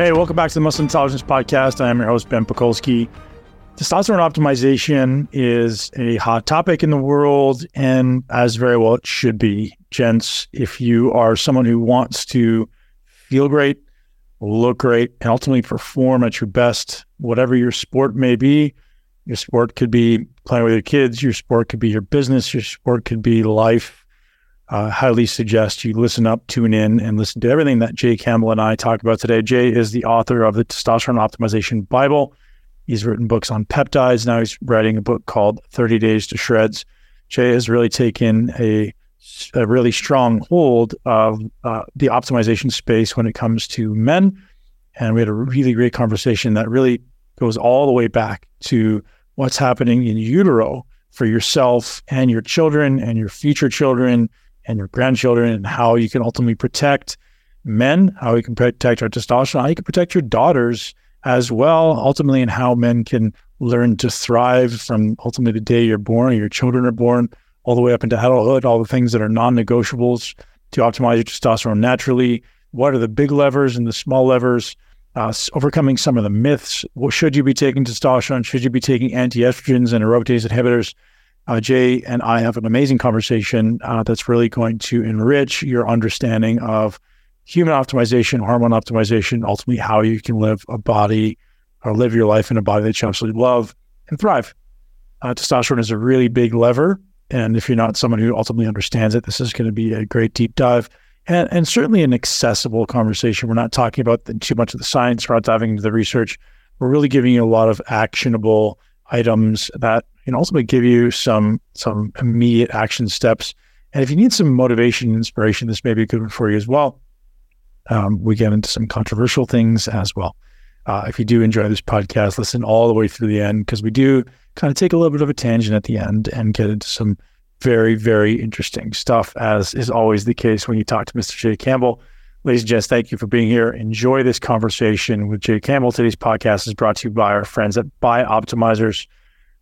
Hey, welcome back to the Muscle Intelligence Podcast. I am your host, Ben Pakulski. Testosterone optimization is a hot topic in the world, and as very well it should be. Gents, if you are someone who wants to feel great, look great, and ultimately perform at your best, whatever your sport may be, your sport could be playing with your kids, your sport could be your business, your sport could be life, uh, highly suggest you listen up, tune in, and listen to everything that Jay Campbell and I talk about today. Jay is the author of the Testosterone Optimization Bible. He's written books on peptides. Now he's writing a book called 30 Days to Shreds. Jay has really taken a, a really strong hold of uh, the optimization space when it comes to men. And we had a really great conversation that really goes all the way back to what's happening in utero for yourself and your children and your future children and your grandchildren and how you can ultimately protect men, how you can protect our testosterone, how you can protect your daughters as well, ultimately, and how men can learn to thrive from ultimately the day you're born or your children are born, all the way up into adulthood, all the things that are non negotiables to optimize your testosterone naturally. What are the big levers and the small levers? Uh, overcoming some of the myths. What should you be taking testosterone? Should you be taking anti-estrogens and aromatase inhibitors? Uh, Jay and I have an amazing conversation uh, that's really going to enrich your understanding of human optimization, hormone optimization, ultimately how you can live a body or live your life in a body that you absolutely love and thrive. Uh, testosterone is a really big lever. And if you're not someone who ultimately understands it, this is going to be a great deep dive and, and certainly an accessible conversation. We're not talking about the, too much of the science, we're not diving into the research. We're really giving you a lot of actionable items that can ultimately give you some some immediate action steps. And if you need some motivation, and inspiration, this may be good for you as well. Um, we get into some controversial things as well. Uh, if you do enjoy this podcast, listen all the way through the end because we do kind of take a little bit of a tangent at the end and get into some very, very interesting stuff, as is always the case when you talk to Mr. Jay Campbell. Ladies and gents, thank you for being here. Enjoy this conversation with Jay Campbell. Today's podcast is brought to you by our friends at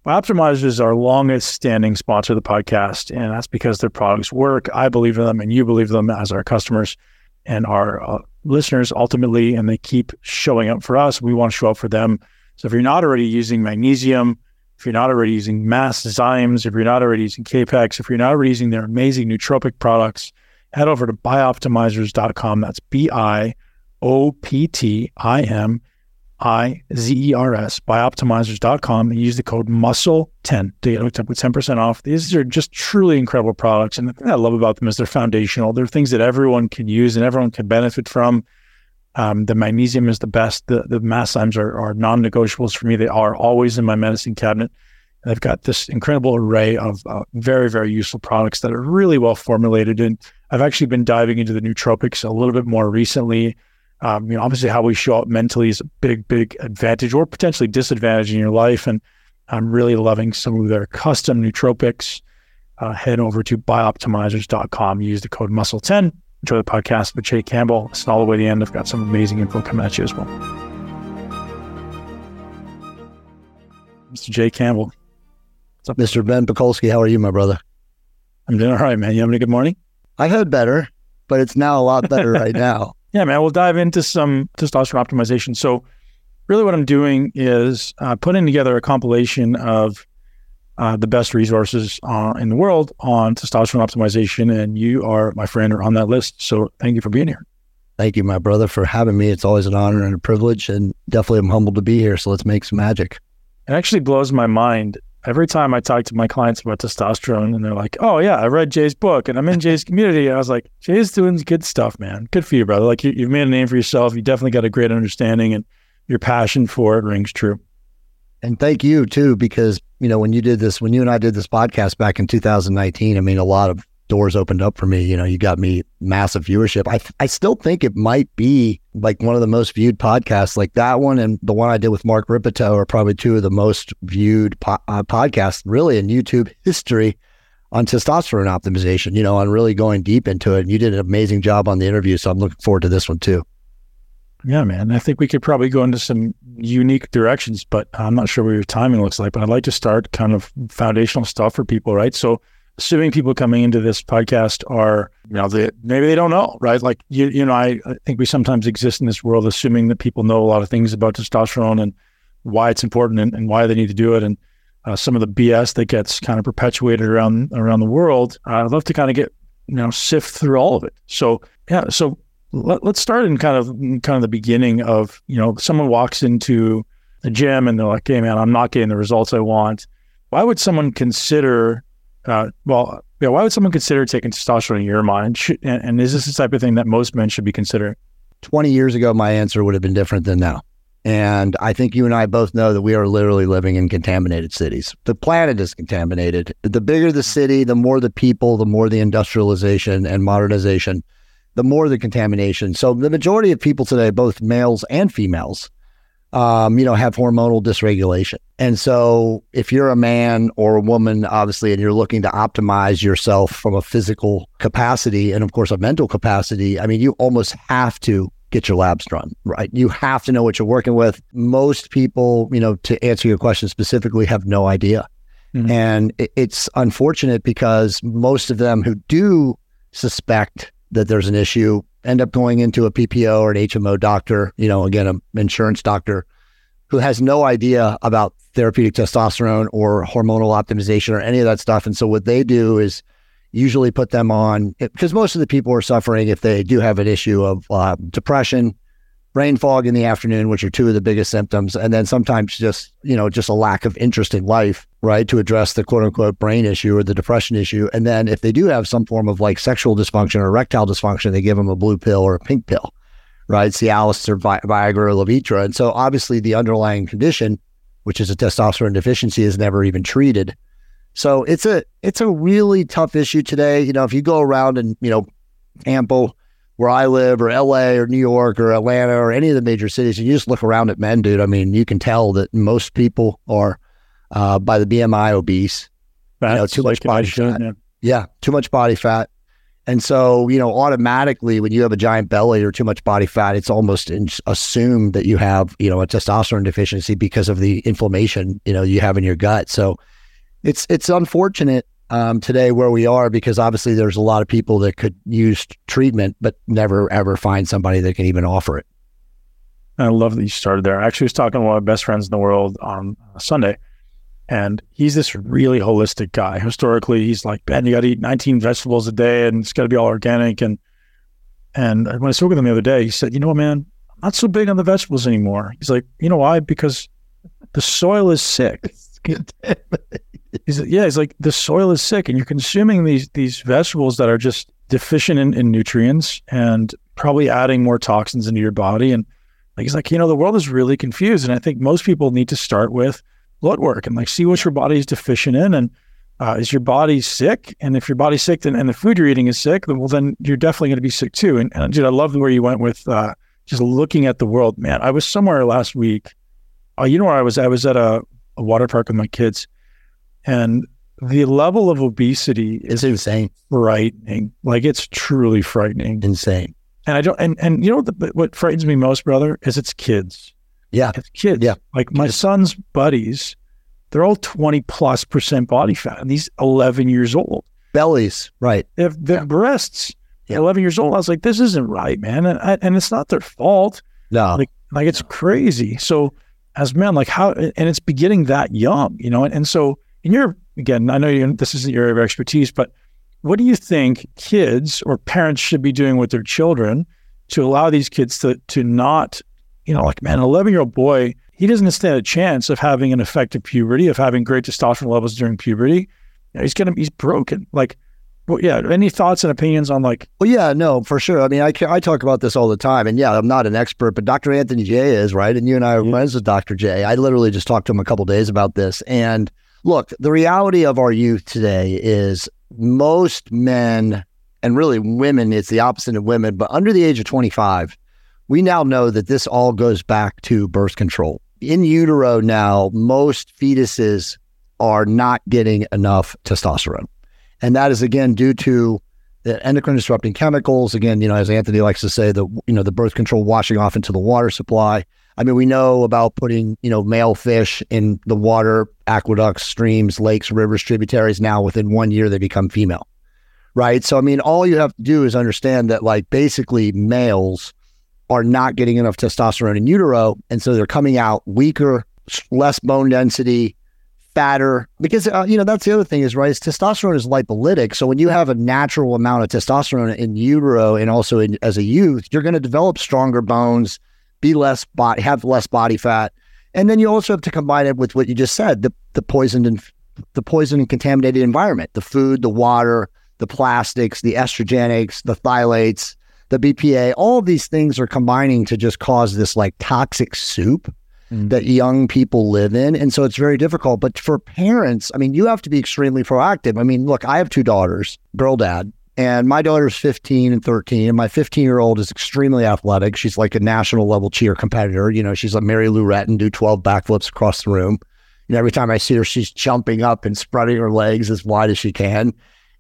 Bioptimizers is our longest standing sponsor of the podcast, and that's because their products work. I believe in them, and you believe them as our customers and our uh, listeners ultimately, and they keep showing up for us. We want to show up for them. So if you're not already using magnesium, if you're not already using MassZymes, if you're not already using Kapex, if you're not already using their amazing nootropic products, head over to bioptimizers.com. That's B I O P T I M I Z E R S, bioptimizers.com, and use the code MUSCLE10 to get hooked up with 10% off. These are just truly incredible products. And the thing I love about them is they're foundational. They're things that everyone can use and everyone can benefit from. Um, the magnesium is the best. The, the MassZymes are, are non negotiables for me. They are always in my medicine cabinet. And I've got this incredible array of uh, very, very useful products that are really well formulated. And I've actually been diving into the nootropics a little bit more recently. Um, you know, obviously how we show up mentally is a big, big advantage or potentially disadvantage in your life. And I'm really loving some of their custom nootropics. Uh, head over to bioptimizers.com. Use the code muscle10. Enjoy the podcast with Jay Campbell. Listen all the way to the end. I've got some amazing info coming at you as well. Mr. Jay Campbell. What's up? Mr. Ben Pakulski, how are you, my brother? I'm doing all right, man. You having a good morning? I had better, but it's now a lot better right now. Yeah, man. We'll dive into some testosterone optimization. So, really, what I'm doing is uh, putting together a compilation of uh, the best resources uh, in the world on testosterone optimization, and you are my friend or on that list. So, thank you for being here. Thank you, my brother, for having me. It's always an honor and a privilege, and definitely I'm humbled to be here. So, let's make some magic. It actually blows my mind every time I talk to my clients about testosterone and they're like, oh, yeah, I read Jay's book and I'm in Jay's community. I was like, Jay's doing good stuff, man. Good for you, brother. Like you, have made a name for yourself. You definitely got a great understanding and your passion for it rings true. And thank you too, because, you know, when you did this, when you and I did this podcast back in 2019, I mean, a lot of doors opened up for me. You know, you got me massive viewership. I I still think it might be like one of the most viewed podcasts. Like that one and the one I did with Mark Rippetoe are probably two of the most viewed po- uh, podcasts really in YouTube history on testosterone optimization. You know, on really going deep into it. And you did an amazing job on the interview, so I'm looking forward to this one too. Yeah, man. I think we could probably go into some unique directions, but I'm not sure what your timing looks like. But I'd like to start kind of foundational stuff for people, right? So assuming people coming into this podcast are, you know, they, maybe they don't know, right? Like you, you know, I, I think we sometimes exist in this world assuming that people know a lot of things about testosterone and why it's important and, and why they need to do it, and uh, some of the BS that gets kind of perpetuated around around the world. I'd love to kind of get, you know, sift through all of it. So yeah, so let, us start in kind of kind of the beginning of, you know, someone walks into the gym and they're like, "Hey, man, I'm not getting the results I want." Why would someone consider uh, well, yeah, why would someone consider taking testosterone in your mind? And, and is this the type of thing that most men should be considering? 20 years ago, my answer would have been different than now. And I think you and I both know that we are literally living in contaminated cities. The planet is contaminated. The bigger the city, the more the people, the more the industrialization and modernization, the more the contamination. So the majority of people today, both males and females, um, you know, have hormonal dysregulation. And so if you're a man or a woman, obviously, and you're looking to optimize yourself from a physical capacity and of course a mental capacity, I mean, you almost have to get your labs done, right? You have to know what you're working with. Most people, you know, to answer your question specifically, have no idea. Mm-hmm. And it's unfortunate because most of them who do suspect that there's an issue end up going into a PPO or an HMO doctor, you know, again, an insurance doctor who has no idea about therapeutic testosterone or hormonal optimization or any of that stuff. And so what they do is usually put them on because most of the people are suffering if they do have an issue of uh, depression, brain fog in the afternoon, which are two of the biggest symptoms, and then sometimes just you know just a lack of interest in life, right, to address the quote unquote brain issue or the depression issue. And then if they do have some form of like sexual dysfunction or erectile dysfunction, they give them a blue pill or a pink pill, right, Cialis or Vi- Viagra or Levitra. And so obviously the underlying condition, which is a testosterone deficiency, is never even treated. So it's a it's a really tough issue today. You know, if you go around and you know, Tampa where I live, or LA, or New York, or Atlanta, or any of the major cities, and you just look around at men, dude. I mean, you can tell that most people are uh, by the BMI obese. Fat, you know, too much body fat. Yeah. yeah, too much body fat. And so, you know, automatically, when you have a giant belly or too much body fat, it's almost in- assumed that you have, you know, a testosterone deficiency because of the inflammation, you know, you have in your gut. So, it's it's unfortunate um, today where we are because obviously there's a lot of people that could use treatment, but never ever find somebody that can even offer it. I love that you started there. I actually was talking to one of my best friends in the world on Sunday, and he's this really holistic guy. Historically, he's like, Ben, you got to eat 19 vegetables a day, and it's got to be all organic. And and when I spoke with him the other day, he said, you know what, man, I'm not so big on the vegetables anymore. He's like, you know why? Because the soil is sick. he's yeah, he's like the soil is sick, and you're consuming these these vegetables that are just deficient in, in nutrients and probably adding more toxins into your body. And like he's like, you know, the world is really confused, and I think most people need to start with blood work and like see what your body is deficient in and. Uh, is your body sick? And if your body's sick then, and the food you're eating is sick, then, well, then you're definitely going to be sick too. And, and dude, I love where you went with uh, just looking at the world. Man, I was somewhere last week. Oh, you know where I was? I was at a, a water park with my kids, and the level of obesity is insane, frightening. Like it's truly frightening, insane. And I don't. And and you know what, what frightens me most, brother, is it's kids. Yeah, it's kids. Yeah, like my son's buddies, they're all twenty plus percent body fat, and he's eleven years old. Bellies, right? If have the yeah. breasts. Yeah. Eleven years old. I was like, this isn't right, man. And I, and it's not their fault. No, like like it's crazy. So as men, like how, and it's beginning that young, you know, and, and so in your again, I know you, this isn't your area of expertise, but what do you think kids or parents should be doing with their children to allow these kids to to not, you know, like man, an eleven year old boy, he doesn't stand a chance of having an effective puberty, of having great testosterone levels during puberty. You know, he's gonna he's broken. Like, well, yeah. Any thoughts and opinions on like? Well, yeah, no, for sure. I mean, I I talk about this all the time, and yeah, I'm not an expert, but Dr. Anthony Jay is right, and you and I are yeah. friends with Dr. J. I literally just talked to him a couple days about this, and look, the reality of our youth today is most men and really women, it's the opposite of women, but under the age of 25, we now know that this all goes back to birth control. In utero now, most fetuses are not getting enough testosterone. And that is again due to the endocrine disrupting chemicals. Again, you know, as Anthony likes to say, the you know, the birth control washing off into the water supply. I mean, we know about putting, you know, male fish in the water, aqueducts, streams, lakes, rivers, tributaries. Now, within one year, they become female, right? So, I mean, all you have to do is understand that, like, basically, males are not getting enough testosterone in utero. And so they're coming out weaker, less bone density, fatter. Because, uh, you know, that's the other thing is, right? Is testosterone is lipolytic. So when you have a natural amount of testosterone in utero and also in, as a youth, you're going to develop stronger bones, be less have less body fat. And then you also have to combine it with what you just said, the, the poisoned and the poison and contaminated environment, the food, the water, the plastics, the estrogenics, the phthalates, the BPA, all of these things are combining to just cause this like toxic soup mm. that young people live in. And so it's very difficult. But for parents, I mean, you have to be extremely proactive. I mean, look, I have two daughters, girl dad, and my daughter's 15 and 13. And my 15 year old is extremely athletic. She's like a national level cheer competitor. You know, she's like Mary Lou Retton, do 12 backflips across the room. And every time I see her, she's jumping up and spreading her legs as wide as she can.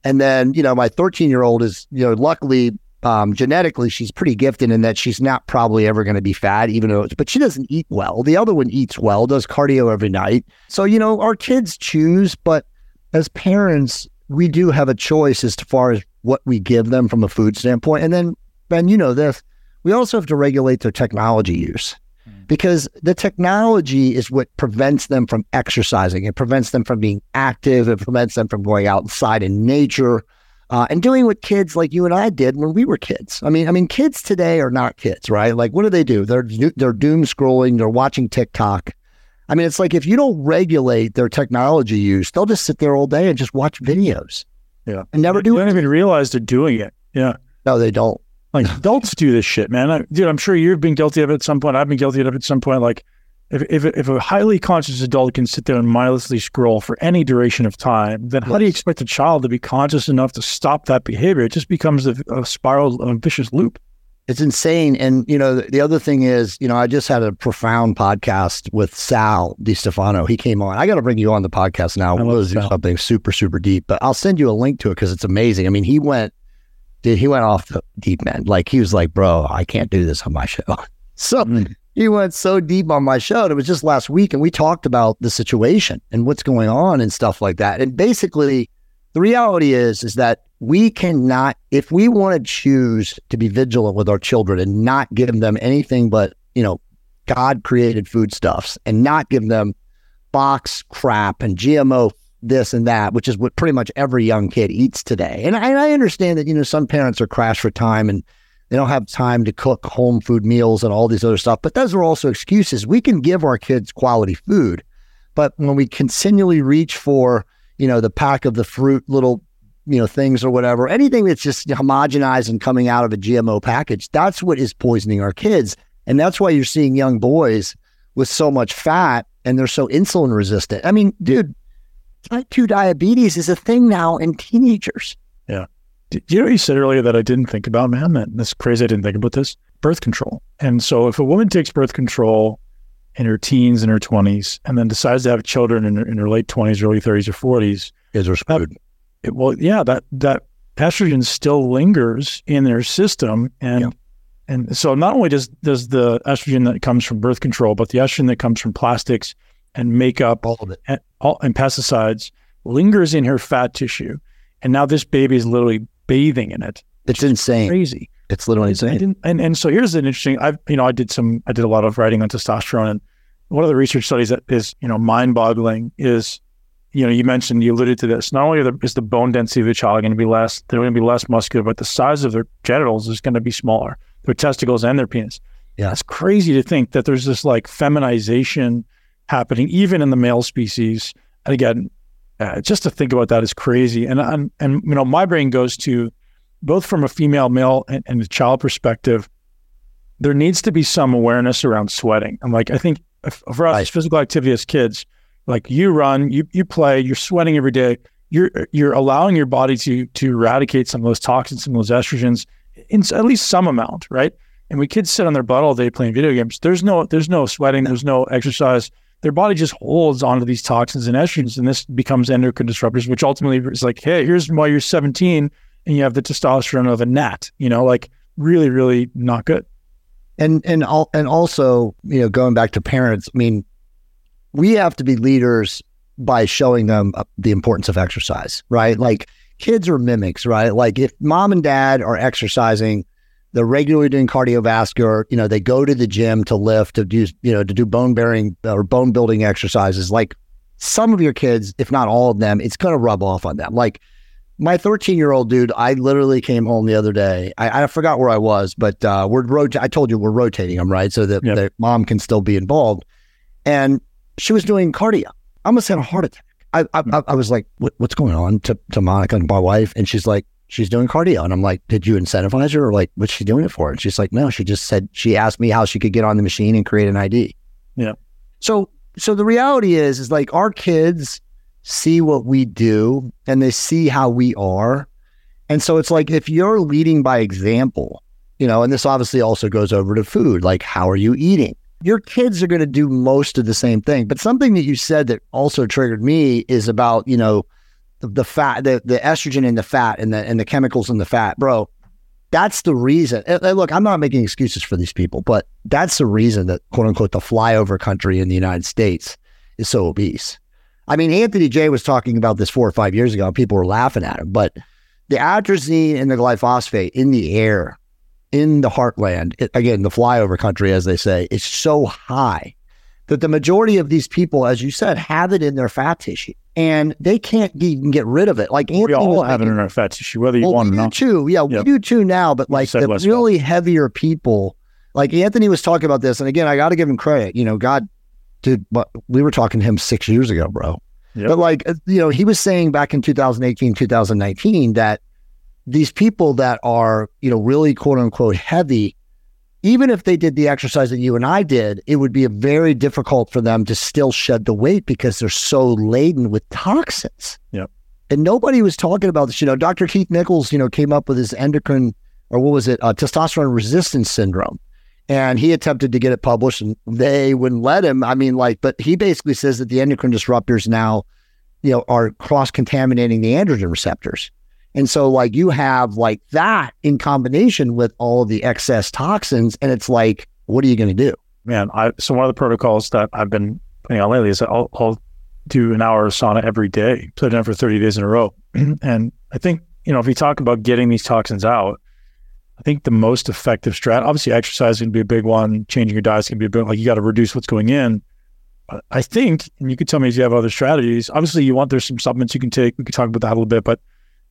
And then, you know, my 13 year old is, you know, luckily um, genetically, she's pretty gifted in that she's not probably ever going to be fat, even though, it's but she doesn't eat well. The other one eats well, does cardio every night. So, you know, our kids choose, but as parents, we do have a choice as to far as what we give them from a food standpoint. And then, Ben, you know this, we also have to regulate their technology use hmm. because the technology is what prevents them from exercising. It prevents them from being active. It prevents them from going outside in nature uh, and doing what kids like you and I did when we were kids. I mean, I mean, kids today are not kids, right? Like, what do they do? They're they're doom scrolling. They're watching TikTok. I mean, it's like if you don't regulate their technology use, they'll just sit there all day and just watch videos. Yeah, and never do. They don't even realize they're doing it. Yeah. No, they don't. Like adults do this shit, man. I, dude, I'm sure you've been guilty of it at some point. I've been guilty of it at some point. Like if, if, if a highly conscious adult can sit there and mindlessly scroll for any duration of time, then how do you expect a child to be conscious enough to stop that behavior? It just becomes a, a spiral, a vicious loop. It's insane. And, you know, the, the other thing is, you know, I just had a profound podcast with Sal DiStefano. He came on. I got to bring you on the podcast now. We'll do something super, super deep, but I'll send you a link to it because it's amazing. I mean, he went, dude, he went off the deep end. Like he was like, bro, I can't do this on my show. So mm. He went so deep on my show. It was just last week, and we talked about the situation and what's going on and stuff like that. And basically, the reality is is that we cannot, if we want to choose to be vigilant with our children and not give them anything but you know God created foodstuffs and not give them box crap and GMO this and that, which is what pretty much every young kid eats today. And I, I understand that you know some parents are crashed for time and they don't have time to cook home food meals and all these other stuff. But those are also excuses. We can give our kids quality food, but when we continually reach for, you know, the pack of the fruit little, you know, things or whatever, anything that's just homogenized and coming out of a GMO package, that's what is poisoning our kids. And that's why you're seeing young boys with so much fat and they're so insulin resistant. I mean, dude, type 2 diabetes is a thing now in teenagers. Yeah. Do you know what you said earlier that I didn't think about, man? That that's crazy. I didn't think about this. Birth control. And so if a woman takes birth control in her teens and her 20s and then decides to have children in her, in her late 20s, early 30s or 40s, is her screwed. It, well, yeah, that that estrogen still lingers in their system and yeah. and so not only does does the estrogen that comes from birth control, but the estrogen that comes from plastics and makeup all of it. and, all, and pesticides lingers in her fat tissue. And now this baby is literally bathing in it. It's insane. Crazy. It's literally insane. And and so here's an interesting. I've you know I did some I did a lot of writing on testosterone, and one of the research studies that is you know mind boggling is you know you mentioned you alluded to this. Not only is the bone density of the child going to be less, they're going to be less muscular, but the size of their genitals is going to be smaller, their testicles and their penis. Yeah, it's crazy to think that there's this like feminization happening even in the male species. And again, uh, just to think about that is crazy. And, and, and, you know, my brain goes to both from a female, male, and, and the child perspective, there needs to be some awareness around sweating. I'm like, I think for us, right. physical activity as kids, like you run, you, you play, you're sweating every day. You're, you're allowing your body to, to eradicate some of those toxins, some of those estrogens in at least some amount, right? And we kids sit on their butt all day playing video games. There's no, there's no sweating. There's no exercise their body just holds onto these toxins and estrogens, and this becomes endocrine disruptors, which ultimately is like, hey, here's why you're 17 and you have the testosterone of a gnat. You know, like really, really not good. And and all and also, you know, going back to parents, I mean, we have to be leaders by showing them uh, the importance of exercise, right? Like kids are mimics, right? Like if mom and dad are exercising, they're regularly doing cardiovascular, you know, they go to the gym to lift, to do, you know, to do bone bearing or bone building exercises. Like some of your kids, if not all of them, it's going to rub off on them. Like my 13 year old dude, I literally came home the other day. I, I forgot where I was, but uh, we're rot- I told you we're rotating them, right? So that, yep. that mom can still be involved. And she was doing cardio. I almost had a heart attack. I, I. I was like, what, what's going on to, to Monica and my wife? And she's like, she's doing cardio. And I'm like, did you incentivize her or like, what's she doing it for? And she's like, no, she just said, she asked me how she could get on the machine and create an ID. Yeah. So, so the reality is, is like our kids see what we do and they see how we are. And so it's like, if you're leading by example, you know, and this obviously also goes over to food, like how are you eating? your kids are going to do most of the same thing. But something that you said that also triggered me is about, you know, the, fat, the, the estrogen in the fat and the, and the chemicals in the fat, bro. That's the reason. And look, I'm not making excuses for these people, but that's the reason that quote unquote the flyover country in the United States is so obese. I mean, Anthony Jay was talking about this four or five years ago. and People were laughing at him, but the atrazine and the glyphosate in the air in the heartland, it, again, the flyover country, as they say, is so high that the majority of these people, as you said, have it in their fat tissue and they can't even get rid of it. Like Anthony we all have it in our fat tissue, whether you well, want or not. Too, yeah, yep. we do too now. But like the really heavier people, like Anthony was talking about this, and again, I got to give him credit. You know, God, dude, but we were talking to him six years ago, bro. Yep. But like, you know, he was saying back in 2018, 2019 that these people that are, you know, really quote unquote heavy, even if they did the exercise that you and I did, it would be very difficult for them to still shed the weight because they're so laden with toxins. Yep. And nobody was talking about this. You know, Dr. Keith Nichols, you know, came up with his endocrine or what was it, uh, testosterone resistance syndrome. And he attempted to get it published and they wouldn't let him. I mean, like, but he basically says that the endocrine disruptors now, you know, are cross contaminating the androgen receptors. And so, like, you have like that in combination with all of the excess toxins. And it's like, what are you going to do? Man, I, so one of the protocols that I've been putting on lately is I'll, I'll do an hour of sauna every day, put it in for 30 days in a row. and I think, you know, if you talk about getting these toxins out, I think the most effective strat, obviously exercise can be a big one, changing your diet can be a big like you got to reduce what's going in. But I think, and you could tell me if you have other strategies, obviously you want, there's some supplements you can take. We could talk about that a little bit, but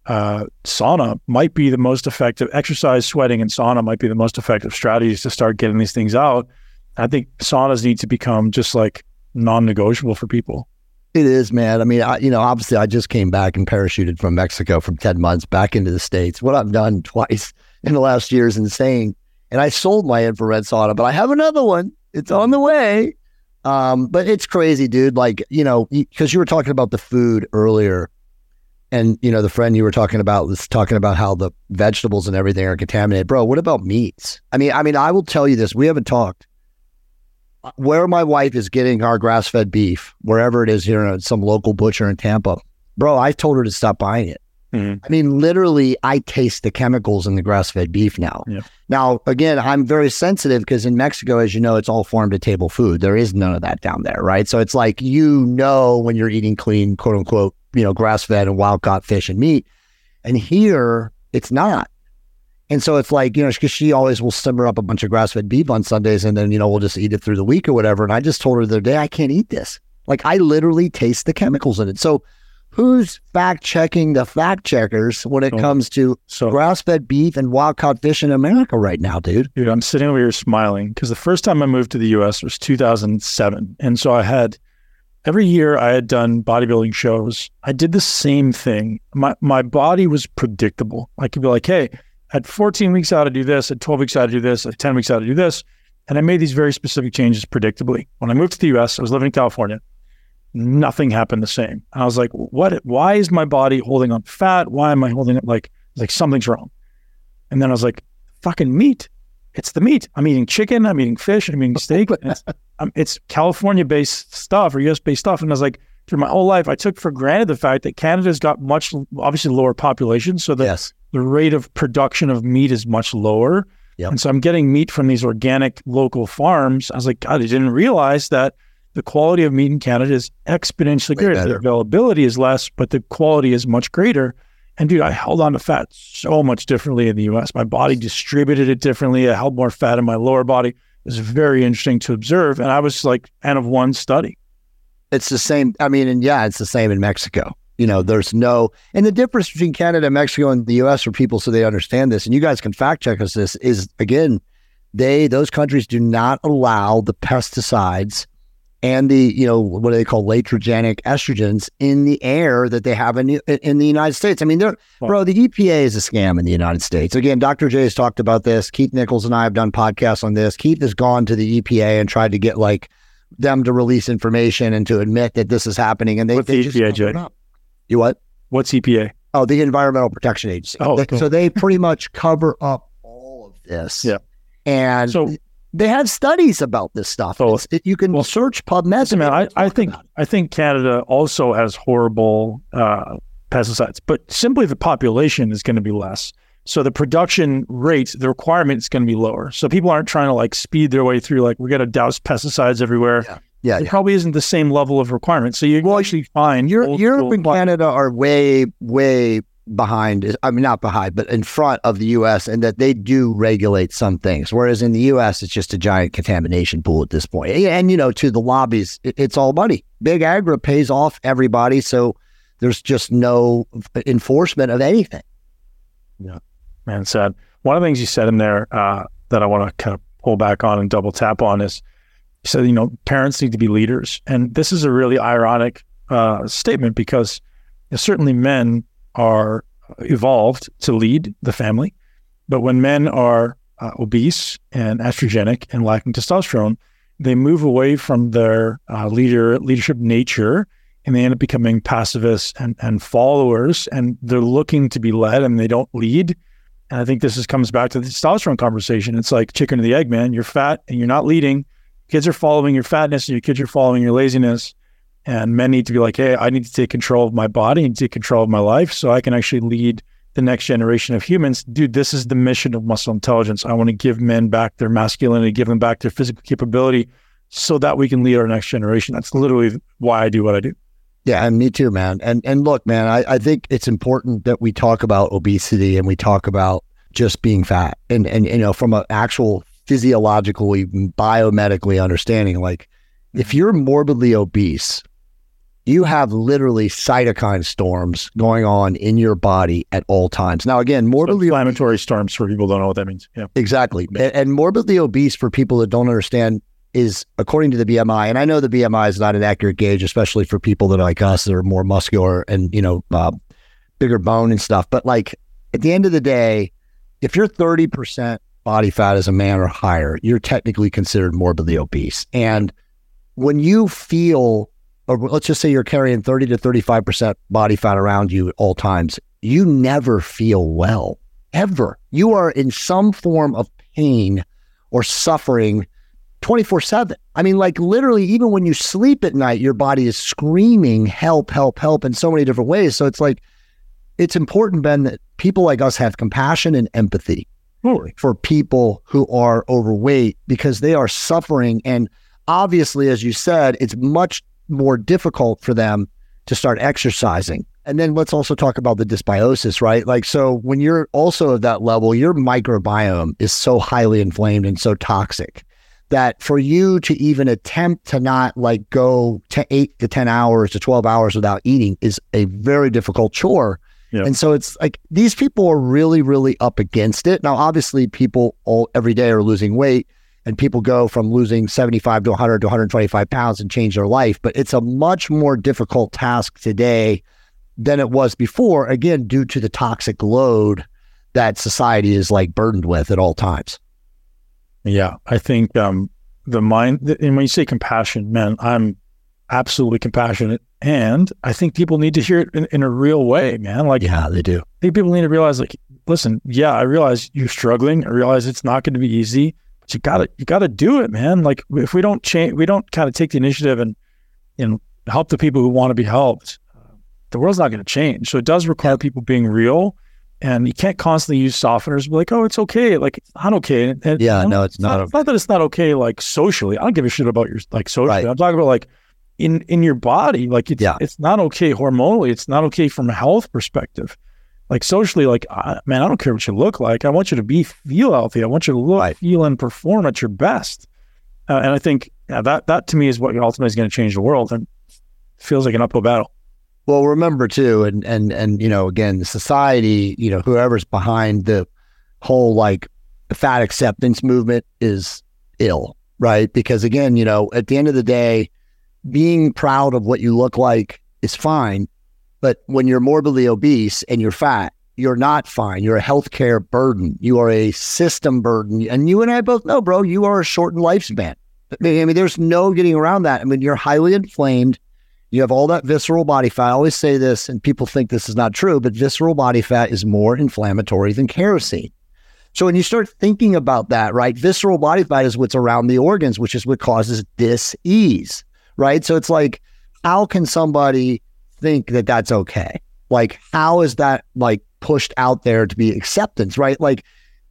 uh, sauna might be the most effective exercise sweating and sauna might be the most effective strategies to start getting these things out. I think saunas need to become just like non-negotiable for people. It is man. I mean I, you know obviously i just came back and parachuted from mexico from 10 months back into the states. What i've done twice in the last year is insane. And i sold my infrared sauna but i have another one. It's on the way. Um, but it's crazy dude. Like you know because you were talking about the food earlier and you know the friend you were talking about was talking about how the vegetables and everything are contaminated. Bro what about meats? I mean i mean i will tell you this. We haven't talked. Uh, where my wife is getting our grass-fed beef wherever it is here at some local butcher in tampa bro i told her to stop buying it mm-hmm. i mean literally i taste the chemicals in the grass-fed beef now yeah. now again i'm very sensitive because in mexico as you know it's all farm to table food there is none of that down there right so it's like you know when you're eating clean quote unquote you know, grass fed and wild caught fish and meat. And here it's not. And so it's like, you know, because she always will simmer up a bunch of grass fed beef on Sundays and then, you know, we'll just eat it through the week or whatever. And I just told her the other day, I can't eat this. Like I literally taste the chemicals in it. So who's fact checking the fact checkers when it comes to so, grass fed beef and wild caught fish in America right now, dude? Dude, I'm sitting over here smiling because the first time I moved to the US was 2007. And so I had every year I had done bodybuilding shows. I did the same thing. My my body was predictable. I could be like, hey, at 14 weeks out to do this, at 12 weeks out to do this, at 10 weeks out to do this. And I made these very specific changes predictably. When I moved to the US, I was living in California. Nothing happened the same. And I was like, what why is my body holding on fat? Why am I holding it like like something's wrong? And then I was like, fucking meat it's the meat. I'm eating chicken. I'm eating fish. I'm eating steak. it's, um, it's California based stuff or US based stuff. And I was like, through my whole life, I took for granted the fact that Canada's got much, obviously lower population. So the, yes. the rate of production of meat is much lower. Yep. And so I'm getting meat from these organic local farms. I was like, God, I didn't realize that the quality of meat in Canada is exponentially Way greater. better. The availability is less, but the quality is much greater. And dude, I held on to fat so much differently in the US. My body distributed it differently. I held more fat in my lower body. It was very interesting to observe. And I was like N of one study. It's the same. I mean, and yeah, it's the same in Mexico. You know, there's no, and the difference between Canada, Mexico, and the U.S. for people so they understand this, and you guys can fact check us this is again, they those countries do not allow the pesticides and the you know what do they call iatrogenic estrogens in the air that they have in the, in the United States. I mean, they're bro, the EPA is a scam in the United States. Again, Dr. J has talked about this. Keith Nichols and I have done podcasts on this. Keith has gone to the EPA and tried to get like them to release information and to admit that this is happening. And they, What's they the EPA, Jay? You what? What's EPA? Oh, the Environmental Protection Agency. Oh, They- cool. So they pretty much cover up all of this. Yeah. And So they have studies about this stuff. It's- it- you can well, search PubMed. Listen, man, I, I think. I think Canada also has horrible uh, pesticides, but simply the population is going to be less. So the production rate, the requirement is going to be lower. So people aren't trying to like speed their way through. Like we got to douse pesticides everywhere. Yeah, There yeah. probably isn't the same level of requirement. So you Well, actually find Europe, Europe and Canada are way, way behind. I mean, not behind, but in front of the U.S. and that they do regulate some things. Whereas in the U.S., it's just a giant contamination pool at this point. And, you know, to the lobbies, it's all money. Big Agra pays off everybody. So there's just no enforcement of anything. Yeah, man sad. One of the things you said in there uh, that I want to kind of pull back on and double tap on is you said, you know, parents need to be leaders. And this is a really ironic uh, statement because certainly men are evolved to lead the family. But when men are uh, obese and estrogenic and lacking testosterone, they move away from their uh, leader leadership nature and they end up becoming pacifists and, and followers and they're looking to be led and they don't lead and I think this is comes back to the testosterone conversation. It's like chicken or the egg, man. You're fat and you're not leading. Kids are following your fatness and your kids are following your laziness. And men need to be like, hey, I need to take control of my body and take control of my life so I can actually lead the next generation of humans. Dude, this is the mission of muscle intelligence. I want to give men back their masculinity, give them back their physical capability so that we can lead our next generation. That's literally why I do what I do. Yeah, and me too, man. And and look, man, I, I think it's important that we talk about obesity and we talk about just being fat and and you know from an actual physiologically biomedically understanding like if mm-hmm. you're morbidly obese you have literally cytokine storms going on in your body at all times now again morbidly Inflammatory storms for people don't know what that means. Yeah. Exactly. And, and morbidly obese for people that don't understand is according to the BMI. And I know the BMI is not an accurate gauge, especially for people that are like us that are more muscular and, you know, uh, bigger bone and stuff. But like at the end of the day, if you're 30% body fat as a man or higher, you're technically considered morbidly obese. And when you feel, or let's just say you're carrying 30 to 35% body fat around you at all times, you never feel well ever. You are in some form of pain or suffering 24 7. I mean, like literally, even when you sleep at night, your body is screaming, help, help, help in so many different ways. So it's like, it's important, Ben, that people like us have compassion and empathy Totally. for people who are overweight because they are suffering. And obviously, as you said, it's much more difficult for them to start exercising. And then let's also talk about the dysbiosis, right? Like, so when you're also at that level, your microbiome is so highly inflamed and so toxic that for you to even attempt to not like go to eight to 10 hours to 12 hours without eating is a very difficult chore. Yeah. And so it's like these people are really, really up against it. Now, obviously, people all every day are losing weight and people go from losing 75 to 100 to 125 pounds and change their life. But it's a much more difficult task today than it was before, again, due to the toxic load that society is like burdened with at all times. Yeah, I think um, the mind, and when you say compassion, man, I'm absolutely compassionate. And I think people need to hear it in, in a real way, man. Like, Yeah, they do. I think people need to realize, like, listen, yeah, I realize you're struggling. I realize it's not going to be easy, you got to, you got to do it, man. Like, if we don't change, we don't kind of take the initiative and, you know, help the people who want to be helped, the world's not going to change. So it does require people being real And you can't constantly use softeners. Be Like, oh, it's okay. Like, it's not okay. And, yeah, no, it's, not. Not, it's not that it's not okay. Like socially, I don't give a shit about your like socially. Right. I'm talking about like in in your body. Like, it's yeah. it's not okay hormonally. It's not okay from a health perspective. Like socially, like uh, man, I don't care what you look like. I want you to be feel healthy. I want you to look, right. feel, and perform at your best. Uh, and I think yeah, that that to me is what ultimately is going to change the world. And feels like an uphill battle. Well, remember too, and and and you know, again, the society, you know, whoever's behind the whole like fat acceptance movement is ill, right? Because again, you know, at the end of the day, being proud of what you look like is fine, but when you're morbidly obese and you're fat, you're not fine. You're a healthcare burden. You are a system burden, and you and I both know, bro, you are a shortened lifespan. I mean, there's no getting around that. I mean, you're highly inflamed you have all that visceral body fat. I always say this, and people think this is not true, but visceral body fat is more inflammatory than kerosene. So when you start thinking about that, right, visceral body fat is what's around the organs, which is what causes dis-ease, right? So it's like, how can somebody think that that's okay? Like, how is that like pushed out there to be acceptance, right? Like,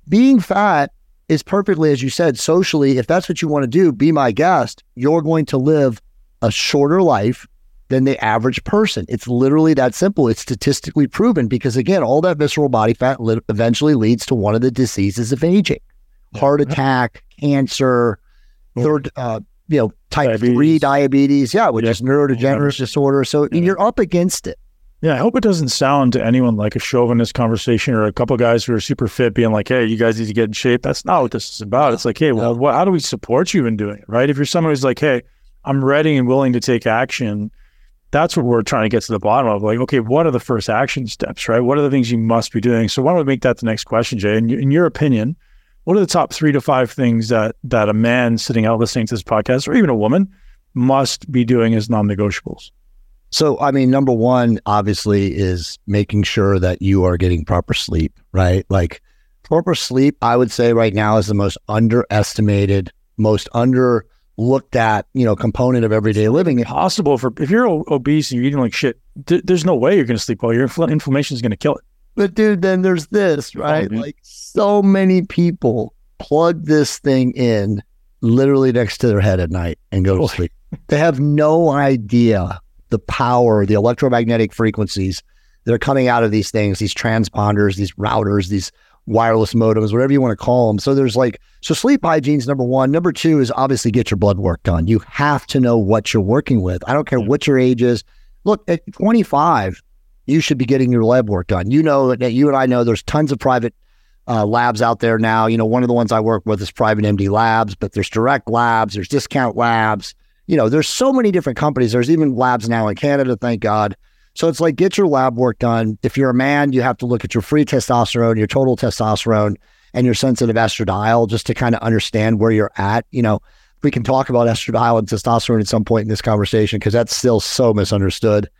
being fat is perfectly, as you said, socially, if that's what you want to do, be my guest, you're going to live a shorter life than the average person. It's literally that simple. It's statistically proven because, again, all that visceral body fat li- eventually leads to one of the diseases of aging heart attack, cancer, third, uh, you know, type diabetes. three diabetes. Yeah, which yeah. is neurodegenerative disorder. So yeah. you're up against it. Yeah, I hope it doesn't sound to anyone like a chauvinist conversation or a couple guys who are super fit being like, "Hey, you guys need to get in shape." That's not what this is about. It's like, "Hey, well, what, how do we support you in doing it?" Right? If you're someone who's like, "Hey, I'm ready and willing to take action," that's what we're trying to get to the bottom of. Like, okay, what are the first action steps, right? What are the things you must be doing? So why don't we make that the next question, Jay? In, in your opinion, what are the top three to five things that that a man sitting out listening to this podcast, or even a woman, must be doing as non-negotiables? So, I mean, number one, obviously, is making sure that you are getting proper sleep, right? Like proper sleep, I would say right now is the most underestimated, most under looked at, you know, component of everyday living. Possible for if you're obese and you're eating like shit, th- there's no way you're going to sleep well. Your infl- inflammation is going to kill it. But dude, then there's this, right? Oh, like so many people plug this thing in literally next to their head at night and go to sleep. They have no idea the power, the electromagnetic frequencies that are coming out of these things, these transponders, these routers, these wireless modems, whatever you want to call them. So there's like, so sleep hygiene is number one. Number two is obviously get your blood work done. You have to know what you're working with. I don't care what your age is. Look, at 25, you should be getting your lab work done. You know that you and I know there's tons of private uh, labs out there now. You know, one of the ones I work with is Private MD Labs, but there's direct labs, there's discount labs. You know, there's so many different companies. There's even labs now in Canada, thank God. So it's like get your lab work done. If you're a man, you have to look at your free testosterone, your total testosterone, and your sensitive estradiol just to kind of understand where you're at. You know, we can talk about estradiol and testosterone at some point in this conversation because that's still so misunderstood.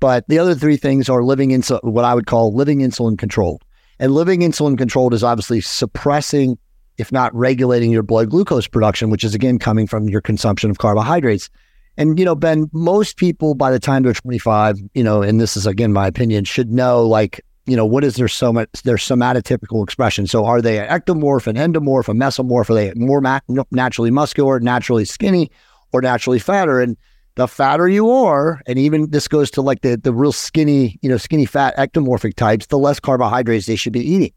But the other three things are living in what I would call living insulin controlled. And living insulin controlled is obviously suppressing, if not regulating your blood glucose production, which is again coming from your consumption of carbohydrates. And, you know, Ben, most people by the time they're 25, you know, and this is again my opinion, should know like, you know, what is their soma their somatotypical expression? So are they an ectomorph, an endomorph, a mesomorph? Are they more ma- naturally muscular, naturally skinny, or naturally fatter? And the fatter you are, and even this goes to like the the real skinny, you know, skinny fat ectomorphic types, the less carbohydrates they should be eating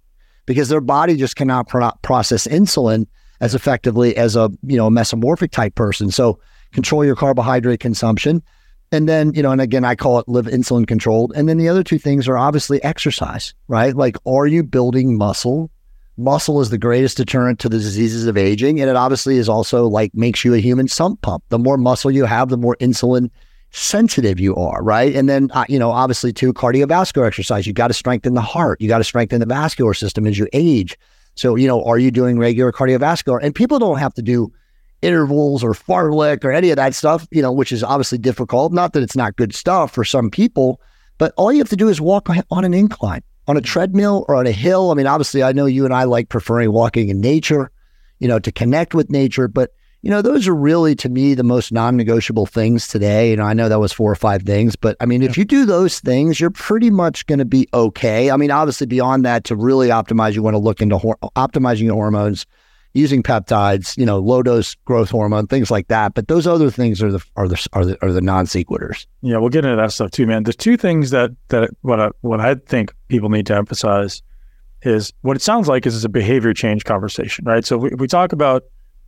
because their body just cannot pro- process insulin as effectively as a, you know, a mesomorphic type person. So control your carbohydrate consumption. And then, you know, and again, I call it live insulin controlled. And then the other two things are obviously exercise, right? Like, are you building muscle? Muscle is the greatest deterrent to the diseases of aging. And it obviously is also like makes you a human sump pump. The more muscle you have, the more insulin sensitive you are, right? And then, uh, you know, obviously, too, cardiovascular exercise. You got to strengthen the heart. You got to strengthen the vascular system as you age. So, you know, are you doing regular cardiovascular? And people don't have to do intervals or fartlek or any of that stuff, you know, which is obviously difficult. Not that it's not good stuff for some people, but all you have to do is walk on an incline, on a treadmill or on a hill. I mean, obviously, I know you and I like preferring walking in nature, you know, to connect with nature, but you know, those are really to me the most non-negotiable things today. You know, I know that was four or five things, but I mean, if you do those things, you're pretty much going to be okay. I mean, obviously beyond that, to really optimize, you want to look into hor- optimizing your hormones, using peptides, you know, low dose growth hormone, things like that. But those other things are the are the are the, are the non sequiturs. Yeah, we'll get into that stuff too, man. The two things that that what I, what I think people need to emphasize is what it sounds like is, is a behavior change conversation, right? So we, we talk about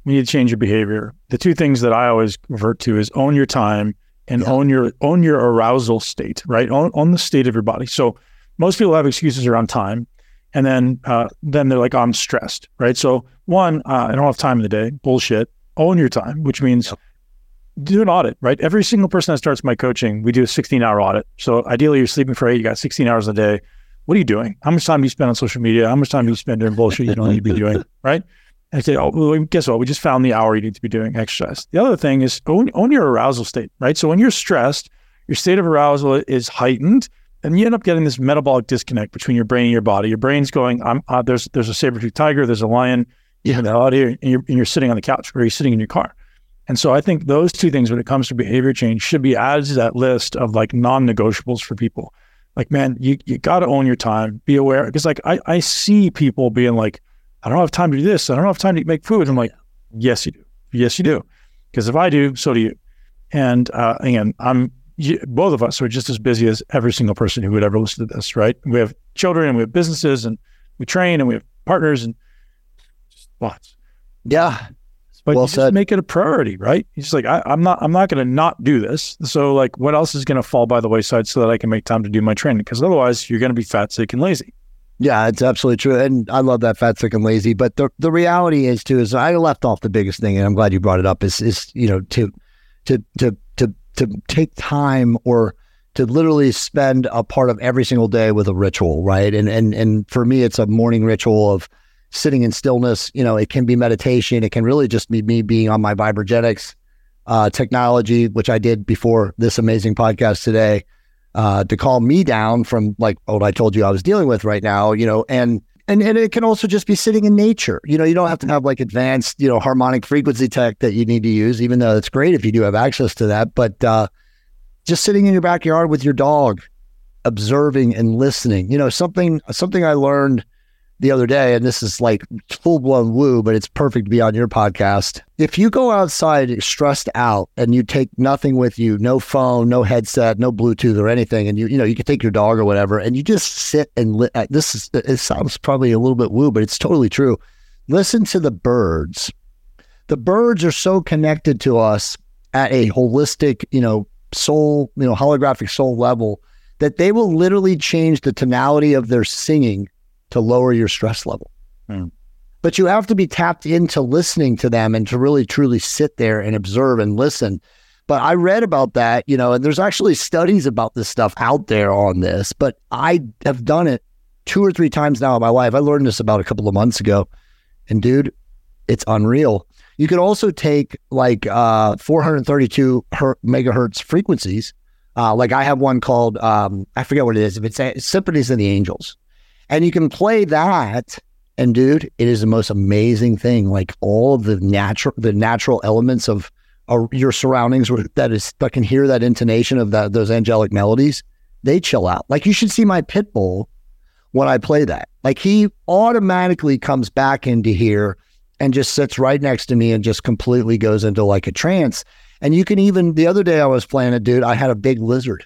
we need to change your behavior. The two things that I always revert to is own your time and yeah. own your own your arousal state, right? Own, own the state of your body. So most people have excuses around time, and then uh, then they're like, oh, I'm stressed, right? So one, uh, I don't have time in the day. Bullshit. Own your time, which means do an audit, right? Every single person that starts my coaching, we do a 16 hour audit. So ideally, you're sleeping for eight, you got 16 hours a day. What are you doing? How much time do you spend on social media? How much time do you spend doing bullshit you don't need to be doing, right? And I say, oh, well, guess what? We just found the hour you need to be doing exercise. The other thing is own, own your arousal state, right? So when you're stressed, your state of arousal is heightened, and you end up getting this metabolic disconnect between your brain and your body. Your brain's going, I'm, uh, there's there's a saber tooth tiger, there's a lion, you know, out here, and you're, and you're sitting on the couch or you're sitting in your car. And so I think those two things, when it comes to behavior change, should be added to that list of like non-negotiables for people. Like, man, you you got to own your time. Be aware because like I I see people being like, I don't have time to do this. I don't have time to make food. I'm like, yes, you do. Yes, you do. Because if I do, so do you. And uh, again, I'm you, both of us are just as busy as every single person who would ever listen to this, right? We have children and we have businesses and we train and we have partners and just lots. Yeah. But well you just make it a priority, right? He's like, I, am not, I'm not going to not do this. So, like, what else is going to fall by the wayside so that I can make time to do my training? Because otherwise, you're going to be fat, sick, and lazy. Yeah, it's absolutely true. And I love that fat, sick, and lazy. But the, the reality is too, is I left off the biggest thing, and I'm glad you brought it up, is is, you know, to to to to take time or to literally spend a part of every single day with a ritual, right? And and and for me, it's a morning ritual of sitting in stillness. You know, it can be meditation. It can really just be me being on my Vibrogenics uh, technology, which I did before this amazing podcast today uh, to calm me down from like what I told you I was dealing with right now, you know, and and and it can also just be sitting in nature. You know, you don't have to have like advanced, you know, harmonic frequency tech that you need to use, even though it's great if you do have access to that. But uh, just sitting in your backyard with your dog, observing and listening. You know, something something I learned the other day, and this is like full blown woo, but it's perfect to be on your podcast. If you go outside stressed out and you take nothing with you, no phone, no headset, no Bluetooth or anything, and you you know you can take your dog or whatever, and you just sit and li- uh, this is it sounds probably a little bit woo, but it's totally true. Listen to the birds. The birds are so connected to us at a holistic, you know, soul, you know, holographic soul level that they will literally change the tonality of their singing to lower your stress level. Mm. But you have to be tapped into listening to them and to really truly sit there and observe and listen. But I read about that, you know, and there's actually studies about this stuff out there on this, but I have done it two or three times now in my life. I learned this about a couple of months ago. And dude, it's unreal. You could also take like uh, 432 her- megahertz frequencies. Uh, like I have one called, um, I forget what it is. If it's Symphonies of the Angels, and you can play that. And dude, it is the most amazing thing. Like all of the natural, the natural elements of uh, your surroundings that is that can hear that intonation of that those angelic melodies. They chill out. Like you should see my pit bull when I play that. Like he automatically comes back into here and just sits right next to me and just completely goes into like a trance. And you can even the other day I was playing it, dude. I had a big lizard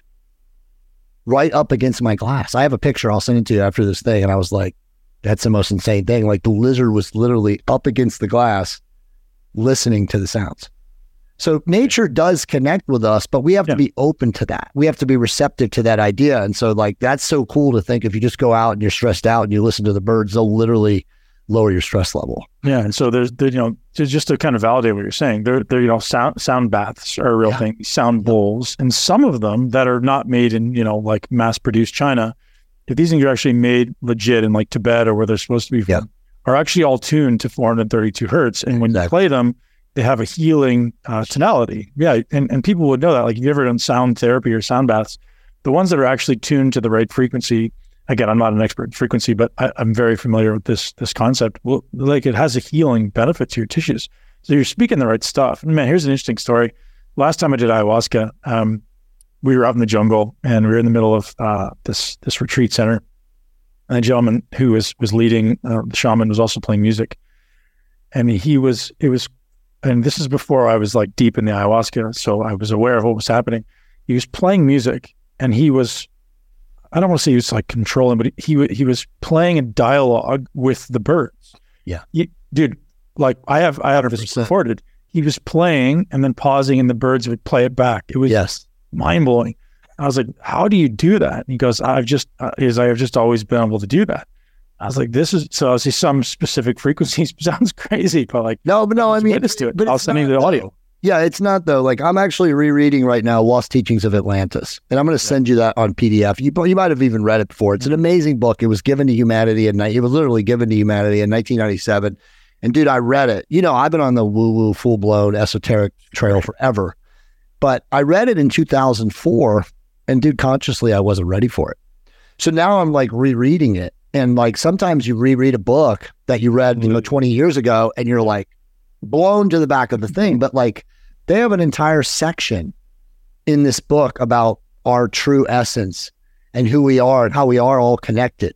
right up against my glass. I have a picture. I'll send it to you after this thing. And I was like, that's the most insane thing. Like the lizard was literally up against the glass, listening to the sounds. So nature does connect with us, but we have yeah. to be open to that. We have to be receptive to that idea. And so, like, that's so cool to think if you just go out and you're stressed out and you listen to the birds, they'll literally lower your stress level. Yeah, and so there's, there, you know, just to kind of validate what you're saying, there, there, you know, sound sound baths are a real yeah. thing, sound bowls, and some of them that are not made in, you know, like mass produced China, if these things are actually made legit in like Tibet or where they're supposed to be, from, are actually all tuned to 432 hertz, and when exactly. you play them, they have a healing uh, tonality. Yeah, and and people would know that. Like, if you ever done sound therapy or sound baths, the ones that are actually tuned to the right frequency again, I'm not an expert in frequency, but I, am very familiar with this this concept. Well, like it has a healing benefit to your tissues. So you're speaking the right stuff. And man, here's an interesting story. Last time I did ayahuasca, um, we were out in the jungle and we were in the middle of uh, this this retreat center. And a gentleman who was was leading uh, the shaman was also playing music, and he was it was, and this is before I was like deep in the ayahuasca, so I was aware of what was happening. He was playing music, and he was, I don't want to say he was like controlling, but he he was playing a dialogue with the birds. Yeah, he, dude, like I have I have this recorded. He was playing and then pausing, and the birds would play it back. It was yes mind blowing. I was like, "How do you do that?" And he goes, "I've just uh, is I have just always been able to do that." I was like, "This is so." I see some specific frequencies. Sounds crazy, but like, no, but no, I mean, witness to it. But I'll send you the audio. Yeah, it's not though. Like I'm actually rereading right now Lost Teachings of Atlantis, and I'm going to yeah. send you that on PDF. You you might have even read it before. It's an amazing book. It was given to humanity, and it was literally given to humanity in 1997. And dude, I read it. You know, I've been on the woo woo, full blown esoteric trail forever. But I read it in 2004, and dude, consciously, I wasn't ready for it. So now I'm like rereading it. And like sometimes you reread a book that you read, you know, mm-hmm. 20 years ago, and you're like blown to the back of the thing. But like they have an entire section in this book about our true essence and who we are and how we are all connected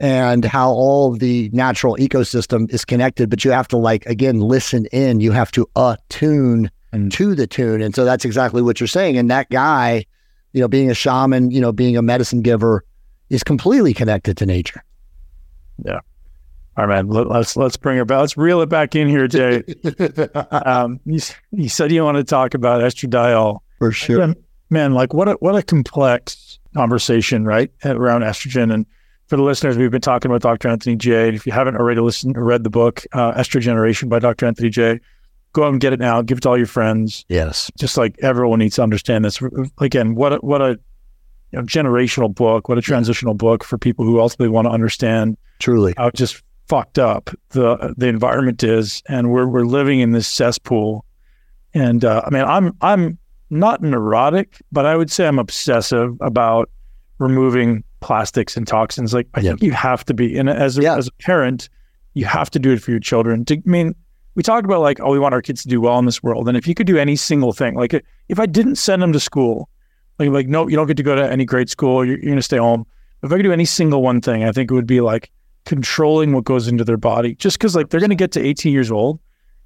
and how all the natural ecosystem is connected. But you have to like, again, listen in. You have to attune and to the tune. And so that's exactly what you're saying. And that guy, you know, being a shaman, you know, being a medicine giver is completely connected to nature. Yeah. All right, man. Let's let's bring it back. Let's reel it back in here, Jay. um, you, you, said you want to talk about estradiol for sure, Again, man. Like what a what a complex conversation, right, around estrogen. And for the listeners, we've been talking about Dr. Anthony Jay. If you haven't already listened or read the book, uh, Estrogeneration by Dr. Anthony Jay, go out and get it now. Give it to all your friends. Yes. Just like everyone needs to understand this. Again, what a, what a you know, generational book, what a transitional book for people who ultimately want to understand truly how just fucked up the the environment is, and we're we're living in this cesspool. And uh, I mean, I'm I'm not neurotic, but I would say I'm obsessive about removing plastics and toxins. Like I think you have to be, and as a, yeah. as a parent, you have to do it for your children. To, I mean, we talked about like, oh, we want our kids to do well in this world. And if you could do any single thing, like if I didn't send them to school, like, like no, you don't get to go to any great school, you're, you're going to stay home. If I could do any single one thing, I think it would be like controlling what goes into their body. Just because like they're going to get to 18 years old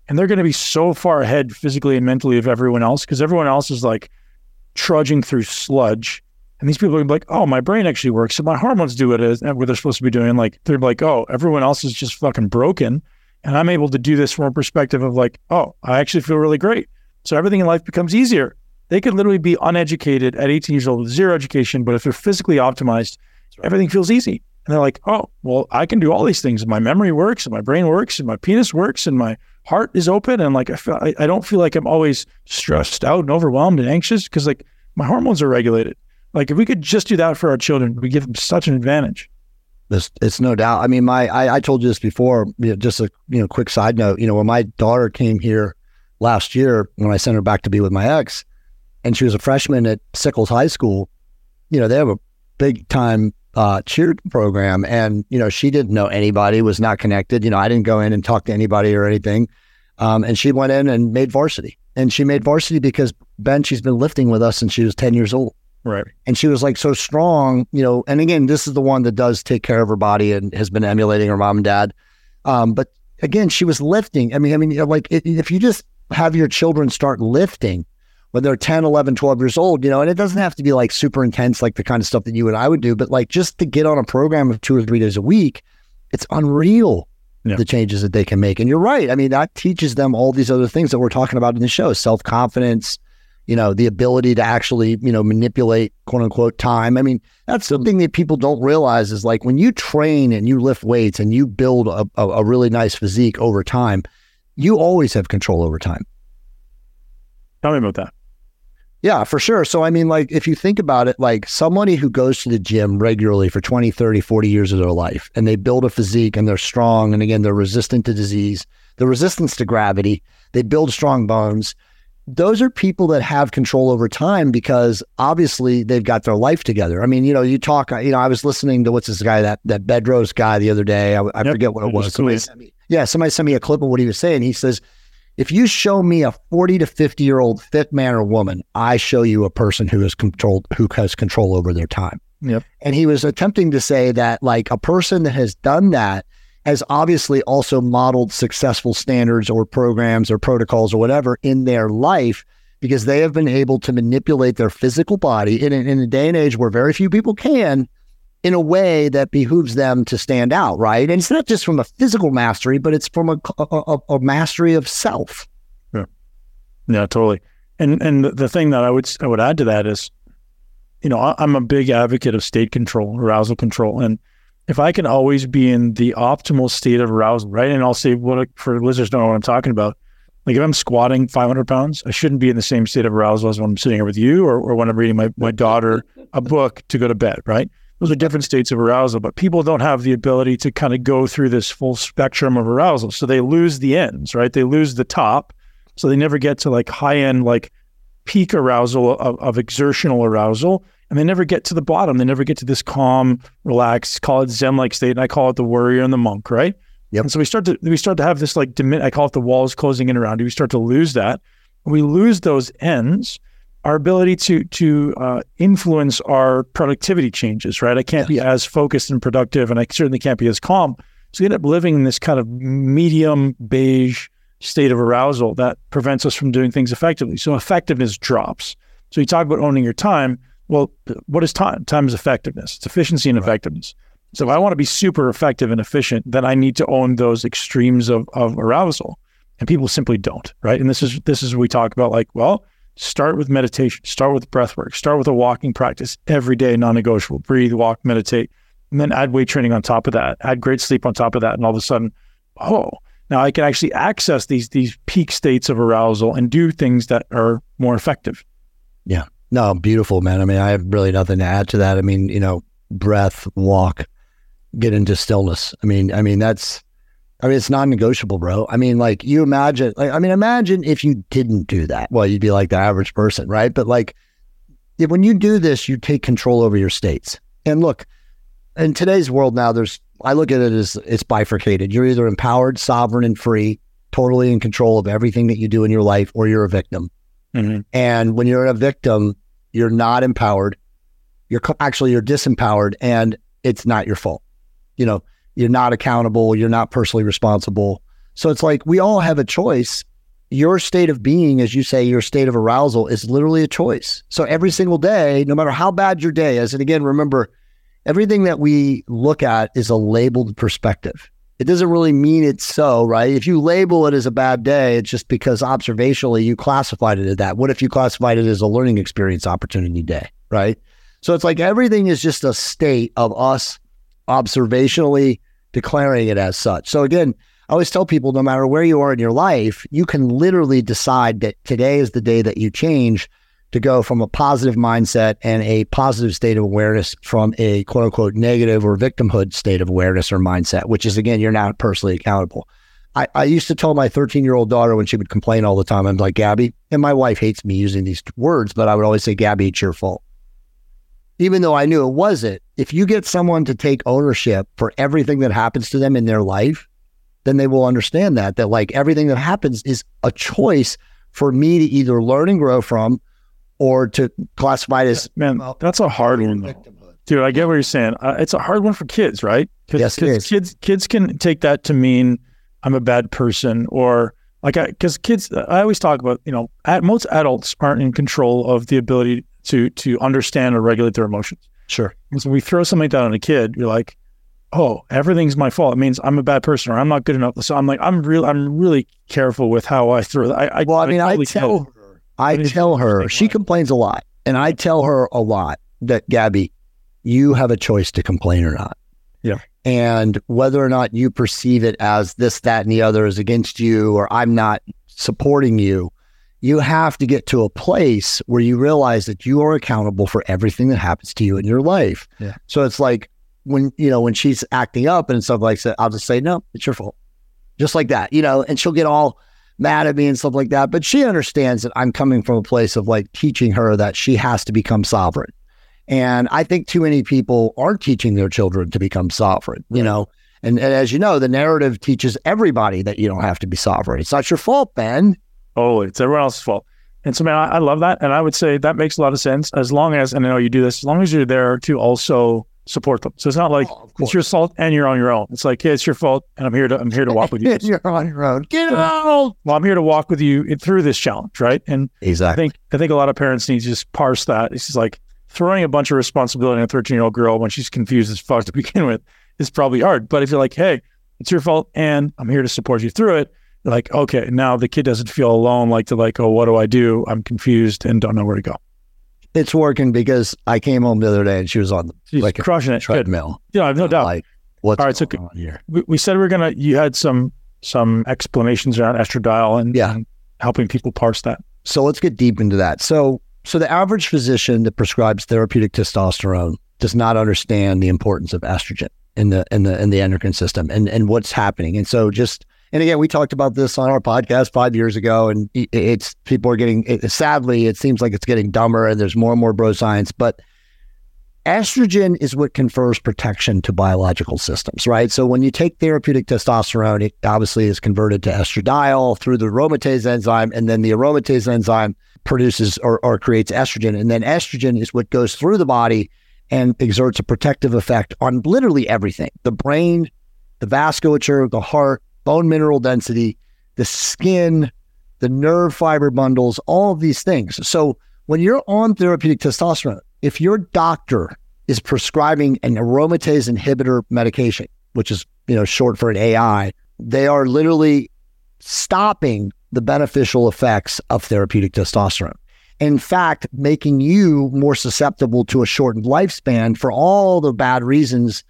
and they're going to be so far ahead physically and mentally of everyone else because everyone else is like trudging through sludge. And these people are like, oh, my brain actually works. So my hormones do it as what they're supposed to be doing. Like they're like, oh, everyone else is just fucking broken and I'm able to do this from a perspective of like, oh, I actually feel really great. So everything in life becomes easier. They could literally be uneducated at 18 years old with zero education, but if they're physically optimized, everything feels easy. And they're like, oh, well, I can do all these things. My memory works, and my brain works, and my penis works, and my heart is open. And like, I, feel, I, I don't feel like I'm always stressed out and overwhelmed and anxious because like my hormones are regulated. Like, if we could just do that for our children, we give them such an advantage. It's, it's no doubt. I mean, my I, I told you this before. You know, just a you know quick side note. You know, when my daughter came here last year, when I sent her back to be with my ex, and she was a freshman at Sickles High School, you know, they have a big time uh, cheer program, and you know, she didn't know anybody, was not connected. You know, I didn't go in and talk to anybody or anything, um, and she went in and made varsity, and she made varsity because Ben, she's been lifting with us since she was ten years old. Right. And she was like so strong, you know. And again, this is the one that does take care of her body and has been emulating her mom and dad. Um, but again, she was lifting. I mean, I mean, like if you just have your children start lifting when they're 10, 11, 12 years old, you know, and it doesn't have to be like super intense, like the kind of stuff that you and I would do, but like just to get on a program of two or three days a week, it's unreal yeah. the changes that they can make. And you're right. I mean, that teaches them all these other things that we're talking about in the show self confidence, you know, the ability to actually, you know, manipulate quote unquote time. I mean, that's something that people don't realize is like when you train and you lift weights and you build a, a, a really nice physique over time, you always have control over time. Tell me about that. Yeah, for sure. So, I mean, like, if you think about it, like somebody who goes to the gym regularly for 20, 30, 40 years of their life and they build a physique and they're strong and again, they're resistant to disease, the resistance to gravity, they build strong bones those are people that have control over time because obviously they've got their life together. I mean, you know, you talk, you know, I was listening to what's this guy, that that Bedros guy the other day. I, I yep. forget what it was. Somebody me, yeah, somebody sent me a clip of what he was saying. He says, If you show me a 40 to 50 year old fit man or woman, I show you a person who has controlled who has control over their time. Yep. And he was attempting to say that like a person that has done that has obviously also modeled successful standards or programs or protocols or whatever in their life because they have been able to manipulate their physical body in, in a day and age where very few people can in a way that behooves them to stand out, right? And it's not just from a physical mastery, but it's from a, a, a mastery of self. Yeah, yeah, totally. And and the thing that I would I would add to that is, you know, I'm a big advocate of state control, arousal control, and if I can always be in the optimal state of arousal, right? And I'll say what for listeners don't know what I'm talking about. Like if I'm squatting 500 pounds, I shouldn't be in the same state of arousal as when I'm sitting here with you or, or when I'm reading my, my daughter a book to go to bed, right? Those are different states of arousal, but people don't have the ability to kind of go through this full spectrum of arousal. So they lose the ends, right? They lose the top. So they never get to like high end, like peak arousal of, of exertional arousal and they never get to the bottom. They never get to this calm, relaxed, call it Zen-like state, and I call it the warrior and the monk, right? Yep. And so we start to we start to have this like dimin- I call it the walls closing in around you. We start to lose that. We lose those ends, our ability to to uh, influence our productivity changes, right? I can't yes. be as focused and productive, and I certainly can't be as calm. So we end up living in this kind of medium beige state of arousal that prevents us from doing things effectively. So effectiveness drops. So you talk about owning your time well, what is time? Time is effectiveness. It's efficiency and right. effectiveness. So if I want to be super effective and efficient, then I need to own those extremes of, of arousal. And people simply don't, right? And this is this is what we talk about like, well, start with meditation, start with breath work, start with a walking practice every day, non-negotiable. Breathe, walk, meditate, and then add weight training on top of that, add great sleep on top of that, and all of a sudden, oh, now I can actually access these these peak states of arousal and do things that are more effective. Yeah. No, beautiful, man. I mean, I have really nothing to add to that. I mean, you know, breath, walk, get into stillness. I mean, I mean, that's, I mean, it's non-negotiable, bro. I mean, like you imagine, like, I mean, imagine if you didn't do that. Well, you'd be like the average person, right? But like, when you do this, you take control over your states. And look, in today's world now, there's, I look at it as it's bifurcated. You're either empowered, sovereign, and free, totally in control of everything that you do in your life, or you're a victim. Mm-hmm. And when you're a victim, you're not empowered. You're actually you're disempowered, and it's not your fault. You know, you're not accountable. You're not personally responsible. So it's like we all have a choice. Your state of being, as you say, your state of arousal is literally a choice. So every single day, no matter how bad your day is, and again, remember, everything that we look at is a labeled perspective it doesn't really mean it's so, right? If you label it as a bad day, it's just because observationally you classified it as that. What if you classified it as a learning experience opportunity day, right? So it's like everything is just a state of us observationally declaring it as such. So again, I always tell people no matter where you are in your life, you can literally decide that today is the day that you change to go from a positive mindset and a positive state of awareness from a quote unquote negative or victimhood state of awareness or mindset, which is again, you're not personally accountable. I, I used to tell my 13 year old daughter when she would complain all the time, I'm like, Gabby, and my wife hates me using these words, but I would always say, Gabby, it's your fault. Even though I knew it wasn't, if you get someone to take ownership for everything that happens to them in their life, then they will understand that, that like everything that happens is a choice for me to either learn and grow from or to classify it as man. that's a hard one, though. dude. I get what you're saying. Uh, it's a hard one for kids, right? Yes, kids kids can take that to mean I'm a bad person or like because kids. I always talk about you know at, most adults aren't in control of the ability to to understand or regulate their emotions. Sure. And so we throw something down on a kid. You're like, oh, everything's my fault. It means I'm a bad person or I'm not good enough. So I'm like, I'm real. I'm really careful with how I throw. I, I well, I mean, I, I tell I tell her, she complains a lot. And I tell her a lot that, Gabby, you have a choice to complain or not. Yeah. And whether or not you perceive it as this, that, and the other is against you, or I'm not supporting you, you have to get to a place where you realize that you are accountable for everything that happens to you in your life. Yeah. So it's like when, you know, when she's acting up and stuff like that, I'll just say, no, it's your fault. Just like that, you know, and she'll get all mad at me and stuff like that. But she understands that I'm coming from a place of like teaching her that she has to become sovereign. And I think too many people aren't teaching their children to become sovereign, you know. And, and as you know, the narrative teaches everybody that you don't have to be sovereign. It's not your fault, Ben. Oh, it's everyone else's fault. And so, man, I, I love that. And I would say that makes a lot of sense as long as, and I know you do this, as long as you're there to also support them. So it's not like Oh, it's your fault and you're on your own. It's like, hey, it's your fault, and I'm here to I'm here to walk with you. You're on your own. Get out. well, I'm here to walk with you through this challenge, right? And exactly. I think I think a lot of parents need to just parse that. It's just like throwing a bunch of responsibility on a 13 year old girl when she's confused as fuck to begin with is probably hard. But if you're like, hey, it's your fault, and I'm here to support you through it, like, okay, now the kid doesn't feel alone. Like to like, oh, what do I do? I'm confused and don't know where to go. It's working because I came home the other day and she was on the She's Like crushing it. Good. treadmill. Yeah, I have no doubt. Like, what's All right, so going on here? we, we said we are gonna. You had some some explanations around estradiol and, Yeah. and helping people parse that. So let's get deep into that. So, so the average physician that prescribes therapeutic testosterone does not understand the importance of estrogen in the in the in the endocrine system and and what's happening. And so, just and again, we talked about this on our podcast five years ago, and it's people are getting. It, sadly, it seems like it's getting dumber, and there's more and more bro science, but. Estrogen is what confers protection to biological systems, right? So when you take therapeutic testosterone, it obviously is converted to estradiol through the aromatase enzyme, and then the aromatase enzyme produces or, or creates estrogen. And then estrogen is what goes through the body and exerts a protective effect on literally everything the brain, the vasculature, the heart, bone mineral density, the skin, the nerve fiber bundles, all of these things. So when you're on therapeutic testosterone, if your doctor is prescribing an aromatase inhibitor medication, which is you know short for an AI, they are literally stopping the beneficial effects of therapeutic testosterone. In fact, making you more susceptible to a shortened lifespan for all the bad reasons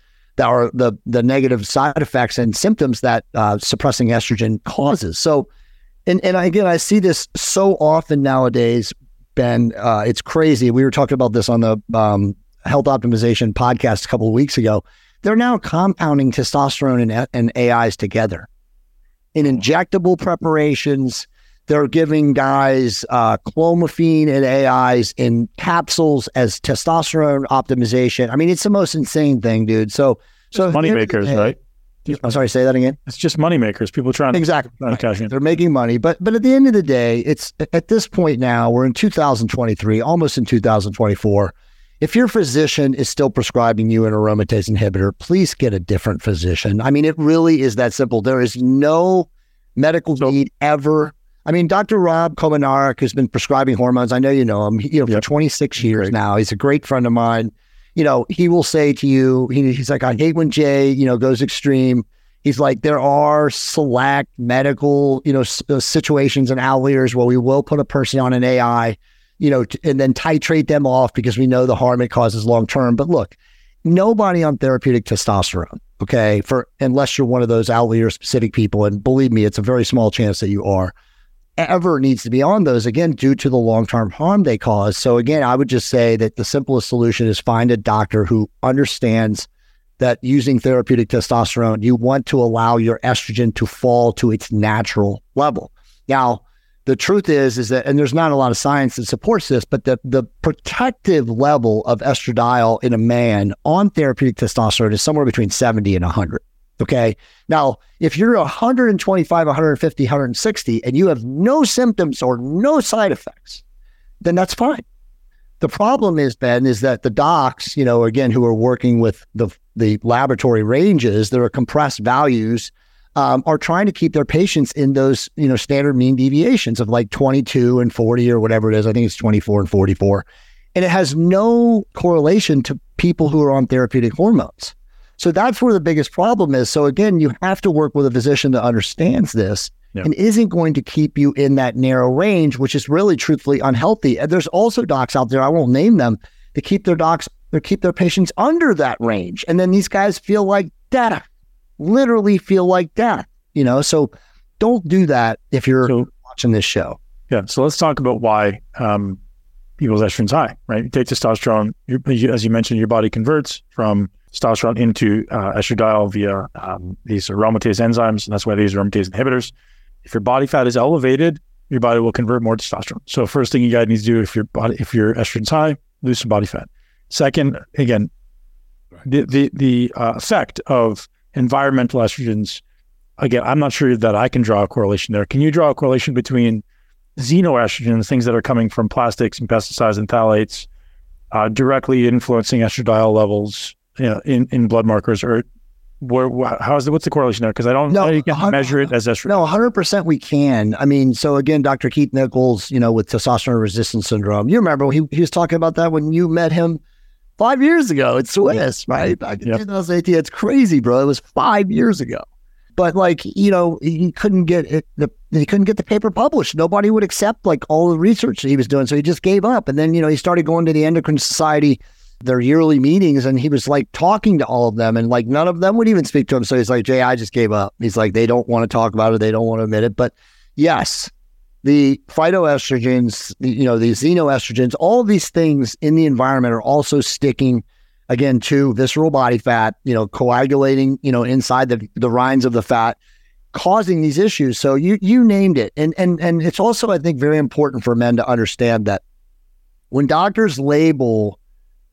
are the the negative side effects and symptoms that uh, suppressing estrogen causes. So, and and again, I see this so often nowadays. Ben, uh, it's crazy. We were talking about this on the um, health optimization podcast a couple of weeks ago. They're now compounding testosterone and, and AIs together in injectable preparations. They're giving guys uh, clomiphene and AIs in capsules as testosterone optimization. I mean, it's the most insane thing, dude. So, so Money here's makers, right? I'm sorry, say that again. It's just money makers. People trying to, Exactly. trying to. They're making money, but but at the end of the day, it's at this point now we're in 2023, almost in 2024. If your physician is still prescribing you an aromatase inhibitor, please get a different physician. I mean, it really is that simple. There is no medical So- need ever. I mean, Dr. Rob Kominiarek, who's been prescribing hormones, I know you know him. You know, Yep. for 26 years Great. now, he's a great friend of mine. You know, he will say to you, he, he's like, I hate when Jay, you know, goes extreme. He's like, there are select medical, you know, s- uh, situations and outliers where we will put a person on an AI, you know, t- and then titrate them off because we know the harm it causes long term. But look, nobody on therapeutic testosterone, okay, for unless you're one of those outlier specific people, and believe me, it's a very small chance that you are, ever needs to be on those again due to the long term harm they cause. So again, I would just say that the simplest solution is find a doctor who understands that using therapeutic testosterone, you want to allow your estrogen to fall to its natural level. Now, the truth is, is that, and there's not a lot of science that supports this, but the, the protective level of estradiol in a man on therapeutic testosterone is somewhere between 70 and 100. Okay. Now, if you're 125, 150, 160, and you have no symptoms or no side effects, then that's fine. The problem is, Ben, is that the docs, you know, again, who are working with the the laboratory ranges, there are compressed values, um, are trying to keep their patients in those, you know, standard mean deviations of like 22 and 40 or whatever it is. I think it's 24 and 44. And it has no correlation to people who are on therapeutic hormones. So that's where the biggest problem is. So again, you have to work with a physician that understands this Yeah. and isn't going to keep you in that narrow range, which is really truthfully unhealthy. And there's also docs out there, I won't name them, to keep their docs or keep their patients under that range. And then these guys feel like death, literally feel like death, you know? So don't do that if you're So watching this show. Yeah. So let's talk about why um, people's estrogen's high, right? You take testosterone, as you mentioned, your body converts from testosterone into uh, estradiol via um, these aromatase enzymes, and that's why these aromatase inhibitors. If your body fat is elevated, your body will convert more testosterone. So first thing you guys need to do if your body, if your estrogen's high, lose some body fat. Second, again, the the the uh, effect of environmental estrogens. Again, I'm not sure that I can draw a correlation there. Can you draw a correlation between xenoestrogens, things that are coming from plastics and pesticides and phthalates, uh, directly influencing estradiol levels you know, in, in blood markers, or where, how's the, what's the correlation there? Because I don't no, know you can measure it as estrogen. No, 100% we can. I mean, so again, Dr. Keith Nichols, you know, with testosterone resistance syndrome, you remember he, he was talking about that when you met him five years ago at Swiss, right? Back in yep. 2018. It's crazy, bro. It was five years ago. But like, you know, he couldn't get it, the, he couldn't get the paper published. Nobody would accept like all the research that he was doing. So he just gave up. And then, you know, he started going to the endocrine society their yearly meetings and he was like talking to all of them and like none of them would even speak to him. So he's like, Jay, I just gave up. He's like, they don't want to talk about it. They don't want to admit it. But yes, the phytoestrogens, you know, the xenoestrogens, all these things in the environment are also sticking again to visceral body fat, you know, coagulating, you know, inside the, the rinds of the fat, causing these issues. So you you named it. And and and it's also, I think, very important for men to understand that when doctors label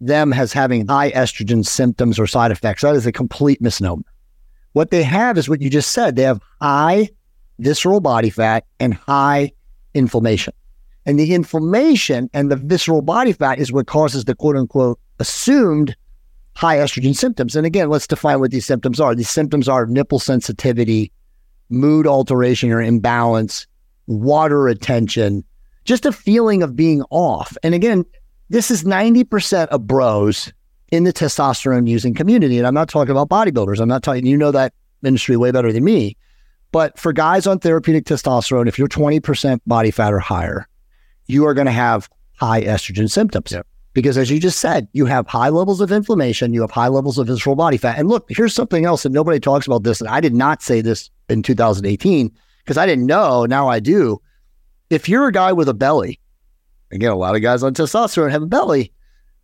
them as having high estrogen symptoms or side effects. That is a complete misnomer. What they have is what you just said. They have high visceral body fat and high inflammation. And the inflammation and the visceral body fat is what causes the quote unquote assumed high estrogen symptoms. And again, let's define what these symptoms are. These symptoms are nipple sensitivity, mood alteration or imbalance, water retention, just a feeling of being off. And again, this is 90% of bros in the testosterone using community. And I'm not talking about bodybuilders. I'm not talking, you know that industry way better than me. But for guys on therapeutic testosterone, if you're 20% body fat or higher, you are going to have high estrogen symptoms. Yep. Because as you just said, you have high levels of inflammation, you have high levels of visceral body fat. And look, here's something else that nobody talks about this. And I did not say this in 2018 because I didn't know. Now I do. If you're a guy with a belly again, a lot of guys on testosterone have a belly,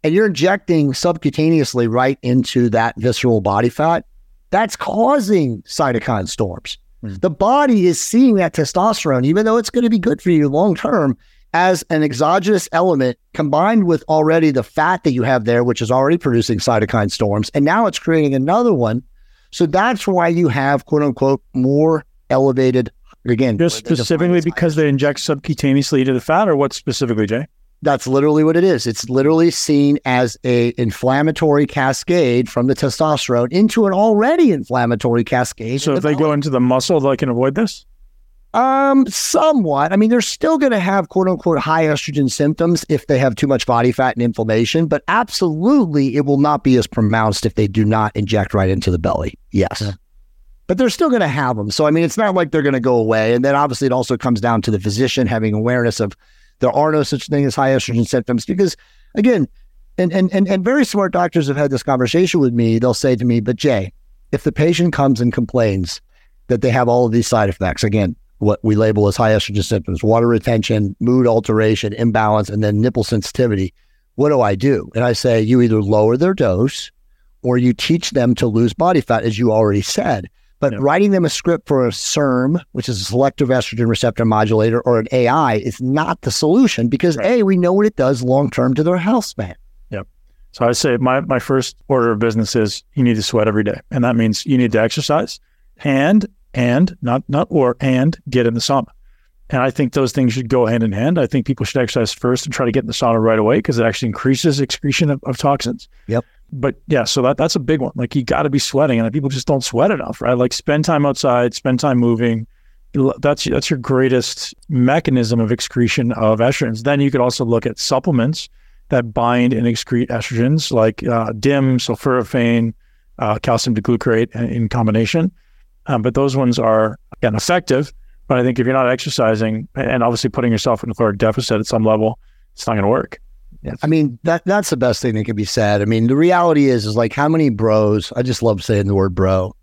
and you're injecting subcutaneously right into that visceral body fat, that's causing cytokine storms. Mm. The body is seeing that testosterone, even though it's going to be good for you long term, as an exogenous element combined with already the fat that you have there, which is already producing cytokine storms. And now it's creating another one. So that's why you have, quote unquote, more elevated Again, just specifically because they inject subcutaneously to the fat, or what specifically, Jay? That's literally what it is. It's literally seen as a inflammatory cascade from the testosterone into an already inflammatory cascade. So if they go into the muscle, they can avoid this. Um, somewhat. I mean, they're still going to have quote unquote high estrogen symptoms if they have too much body fat and inflammation, but absolutely it will not be as pronounced if they do not inject right into the belly. Yes. Yeah but they're still going to have them. So, I mean, it's not like they're going to go away. And then obviously it also comes down to the physician having awareness of there are no such thing as high estrogen symptoms because, again, and, and, and, and very smart doctors have had this conversation with me. They'll say to me, but Jay, if the patient comes and complains that they have all of these side effects, again, what we label as high estrogen symptoms, water retention, mood alteration, imbalance, and then nipple sensitivity, what do I do? And I say, you either lower their dose or you teach them to lose body fat, as you already said. But writing them a script for a SERM, which is a selective estrogen receptor modulator, or an AI is not the solution because right. A, we know what it does long term to their health span. Yep. So I say my, my first order of business is you need to sweat every day. And that means you need to exercise and and not not or and get in the sauna. And I think those things should go hand in hand. I think people should exercise first and try to get in the sauna right away because it actually increases excretion of, of toxins. Yep but yeah, so that that's a big one. Like you got to be sweating, and people just don't sweat enough, right? Like spend time outside, spend time moving. That's that's your greatest mechanism of excretion of estrogens. Then you could also look at supplements that bind and excrete estrogens, like uh, DIM, sulforaphane, uh, calcium glucarate in combination. Um, but those ones are again effective. But I think if you're not exercising and obviously putting yourself in a caloric deficit at some level, it's not going to work. Yes. I mean, that that's the best thing that can be said. I mean, the reality is, is like how many bros, I just love saying the word bro,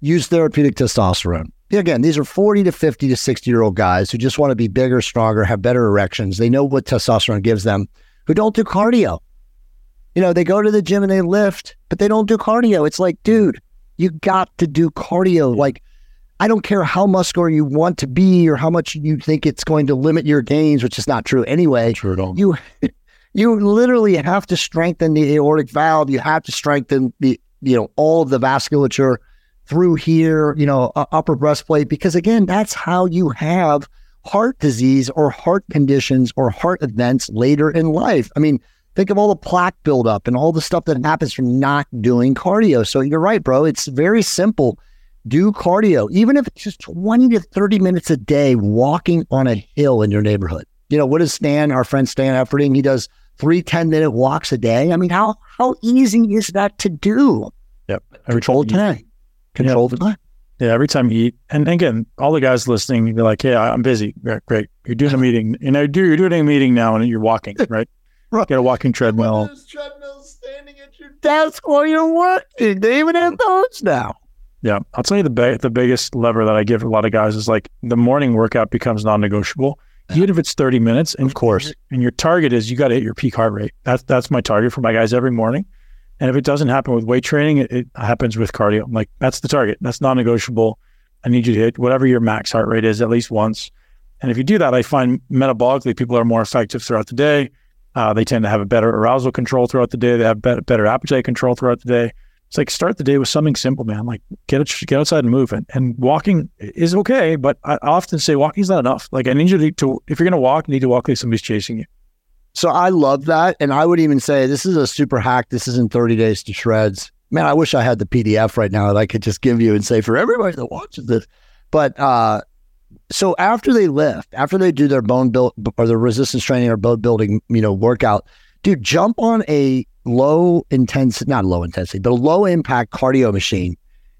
use therapeutic testosterone. Again, these are 40 to 50 to 60 year old guys who just want to be bigger, stronger, have better erections. They know what testosterone gives them, who don't do cardio. You know, they go to the gym and they lift, but they don't do cardio. It's like, dude, you got to do cardio. Like, I don't care how muscular you want to be or how much you think it's going to limit your gains, which is not true anyway. True at all. You you literally have to strengthen the aortic valve. You have to strengthen the, you know, all of the vasculature through here, you know, upper breastplate, because again, that's how you have heart disease or heart conditions or heart events later in life. I mean, think of all the plaque buildup and all the stuff that happens from not doing cardio. So you're right, bro. It's very simple. Do cardio, even if it's just 20 to 30 minutes a day walking on a hill in your neighborhood. You know, what does Stan, our friend Stan Efferding, he does three 10 minute walks a day. I mean, how how easy is that to do? Yep. Every Control time. Control yep. time. Yeah, every time you eat, and again, all the guys listening, you're like, "Hey, I'm busy. Great, great. You're doing a meeting, and I do. You're doing a meeting now, and you're walking, right? right. Get a walking treadmill. Treadmill standing at your desk while you're working. They even have those now. Yeah, I'll tell you the ba- the biggest lever that I give a lot of guys is like the morning workout becomes non-negotiable, even if it's 30 minutes. And, of course, and your target is you got to hit your peak heart rate. That's that's my target for my guys every morning. And if it doesn't happen with weight training, it, it happens with cardio. I'm like, that's the target. That's non negotiable. I need you to hit whatever your max heart rate is at least once. And if you do that, I find metabolically people are more effective throughout the day. Uh, they tend to have a better arousal control throughout the day. They have better, better appetite control throughout the day. It's like start the day with something simple, man. Like get it, get outside and move. And, and walking is okay, but I often say walking is not enough. Like I need you to, if you're going to walk, you need to walk like somebody's chasing you. So I love that. And I would even say this is a super hack. This isn't 30 days to shreds. Man, I wish I had the PDF right now that I could just give you and say for everybody that watches this. But uh, so after they lift, after they do their bone build or their resistance training or bone building, you know, workout, dude, jump on a low intensity, not low intensity, but a low impact cardio machine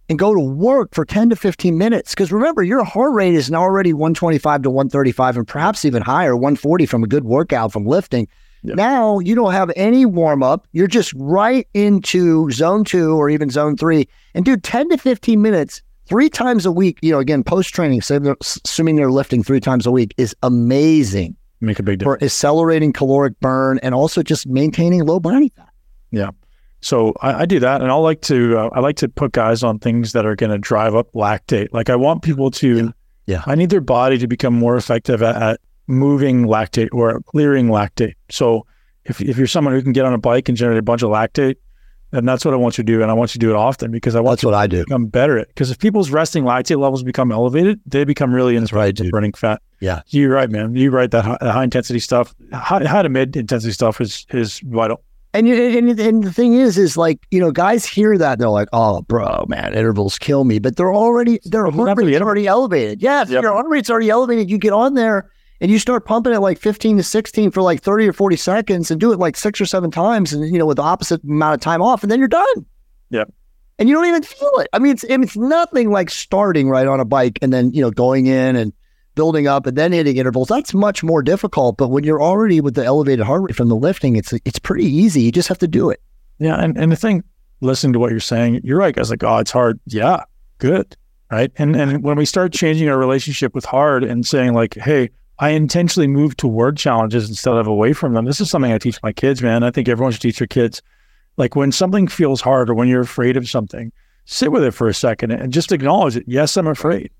and go to work for 10 to 15 minutes. Because remember, your heart rate is now already 125 to 135 and perhaps even higher, 140 from a good workout from lifting. Yep. Now you don't have any warm up. You're just right into zone two or even zone three. And do 10 to 15 minutes three times a week, you know, again, post training, so assuming they're lifting three times a week, is amazing. Make a big difference. For accelerating caloric burn and also just maintaining low body fat. Yeah. So I, I, do that, and I like to uh, I like to put guys on things that are going to drive up lactate. Like I want people to, yeah. yeah. I need their body to become more effective at, at, moving lactate or clearing lactate. So if if you're someone who can get on a bike and generate a bunch of lactate, then that's what I want you to do, and I want you to do it often because I want that's what I do become better at. Because if people's resting lactate levels become elevated, they become really inspired right, burning fat. Yeah, you're right, man. You're right. That high, high intensity stuff, high, high to mid intensity stuff is is vital. And, and and the thing is, is like you know, guys hear that they're like, "Oh, bro, man, intervals kill me," but they're already their heart rate's already elevated. Yeah, yep. your heart rate's already elevated. You get on there and you start pumping it like 15 to 16 for like 30 or 40 seconds, and do it like six or seven times, and you know, with the opposite amount of time off, and then you're done. Yeah. And you don't even feel it. I mean, it's it's nothing like starting right on a bike and then you know going in and building up and then hitting intervals, that's much more difficult. But when you're already with the elevated heart rate from the lifting, it's it's pretty easy. You just have to do it. Yeah, and, and the thing, listening to what you're saying, you're right. guys. like, oh, it's hard. Yeah, good. Right. And and when we start changing our relationship with hard and saying like, hey, I intentionally move toward challenges instead of away from them. This is something I teach my kids, man. I think everyone should teach their kids. Like when something feels hard or when you're afraid of something, sit with it for a second and just acknowledge it. Yes, I'm afraid.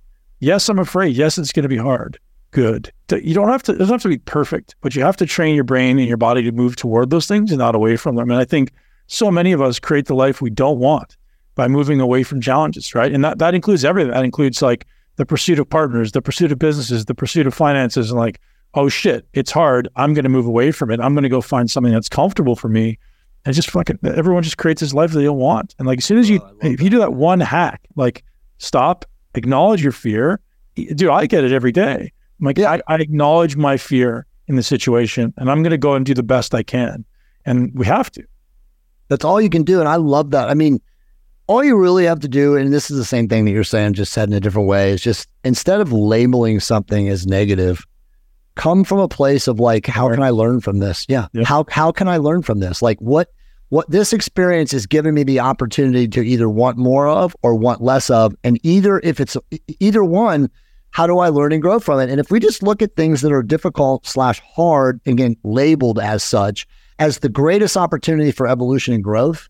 Yes, I'm afraid. Yes, it's going to be hard. Good. You don't have to, it doesn't have to be perfect, but you have to train your brain and your body to move toward those things and not away from them. And I think so many of us create the life we don't want by moving away from challenges, right? And that, that includes everything. That includes like the pursuit of partners, the pursuit of businesses, the pursuit of finances, and like, oh shit, it's hard. I'm going to move away from it. I'm going to go find something that's comfortable for me. And just fucking, everyone just creates this life that they don't want. And like, as soon as you, oh, if you do that one hack, like stop, acknowledge your fear. Dude, I get it every day. I'm like, yeah. I, I acknowledge my fear in the situation and I'm going to go and do the best I can. And we have to. That's all you can do. And I love that. I mean, all you really have to do, and this is the same thing that you're saying, just said in a different way, is just instead of labeling something as negative, come from a place of like, how can I learn from this? Yeah. yeah. How how can I learn from this? Like what what this experience is giving me the opportunity to either want more of or want less of. And either if it's either one, how do I learn and grow from it? And if we just look at things that are difficult slash hard, and again, labeled as such, as the greatest opportunity for evolution and growth,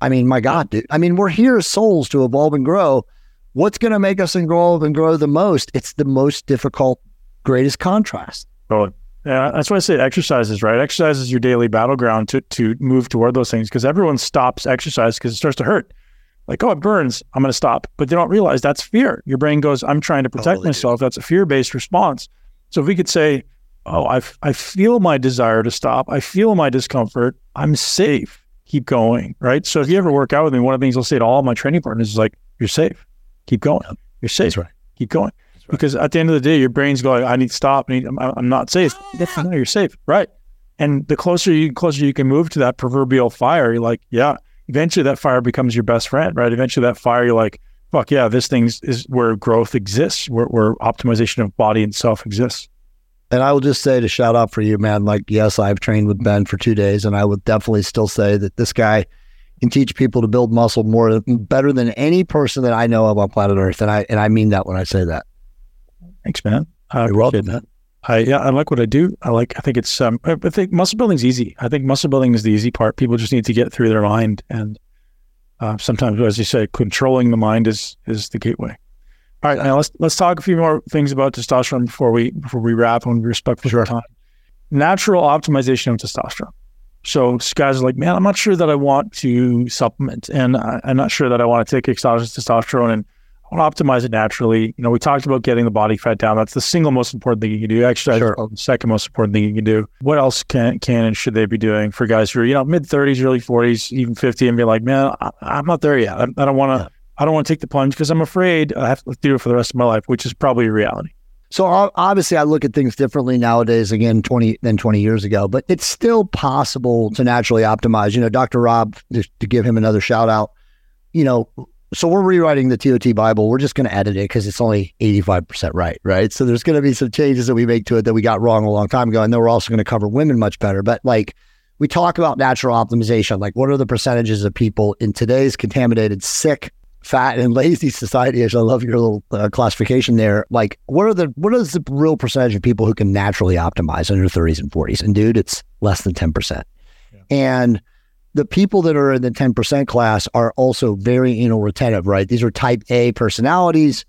I mean, my God, dude. I mean, we're here as souls to evolve and grow. What's going to make us evolve and grow the most? It's the most difficult, greatest contrast. Totally. Yeah, that's why I say exercises, right? Exercise is your daily battleground to to move toward those things because everyone stops exercise because it starts to hurt. like, oh, it burns. I'm going to stop. But they don't realize that's fear. Your brain goes, I'm trying to protect totally myself. That's a fear based response. So if we could say, oh, I, I feel my desire to stop. I feel my discomfort. I'm safe. Keep going. Right. So if you ever work out with me, one of the things I'll say to all my training partners is like, you're safe. Keep going. You're safe. That's right. Keep going. Right. Because at the end of the day, your brain's going, I need to stop. I need, I'm, I'm not safe. no, you're safe. Right. And the closer you closer you can move to that proverbial fire, you're like, yeah, eventually that fire becomes your best friend, right? Eventually that fire, you're like, fuck yeah, this thing is where growth exists, where, where optimization of body and self exists. And I will just say to shout out for you, man. Like, yes, I've trained with Ben for two days, and I would definitely still say that this guy can teach people to build muscle more better than any person that I know of on planet Earth. And I and I mean that when I say that. Thanks, man. I You're welcome, man. I yeah, I like what I do. I like. I think it's. Um, I, I think muscle building is easy. I think muscle building is the easy part. People just need to get through their mind, and uh, sometimes, as you say, controlling the mind is is the gateway. All right, now let's let's talk a few more things about testosterone before we before we wrap and we respect for your time. Natural optimization of testosterone. So guys are like, man, I'm not sure that I want to supplement, and I, am not sure that I want to take exogenous testosterone and I want to optimize it naturally. You know, we talked about getting the body fat down. That's the single most important thing you can do. Exercise sure. is the second most important thing you can do. What else can can and should they be doing for guys who are you know mid 30s, early 40s, even 50, and be like, man, I, am not there yet. I, I don't want to. Yeah. I don't want to take the plunge because I'm afraid I have to do it for the rest of my life, which is probably a reality. So obviously, I look at things differently nowadays. Again, twenty than twenty years ago, but it's still possible to naturally optimize. You know, Dr. Rob, to give him another shout out. You know, so we're rewriting the TOT Bible. We're just going to edit it because it's only eighty five percent right, right? So there's going to be some changes that we make to it that we got wrong a long time ago, and then we're also going to cover women much better. But like we talk about natural optimization, like what are the percentages of people in today's contaminated, sick, fat and lazy society, as I love your little uh, classification there. Like, what are the what is the real percentage of people who can naturally optimize under 30s and 40s? And dude, it's less than 10 percent. Yeah. And the people that are in the 10 percent class are also very anal retentive, right? These are Type A personalities.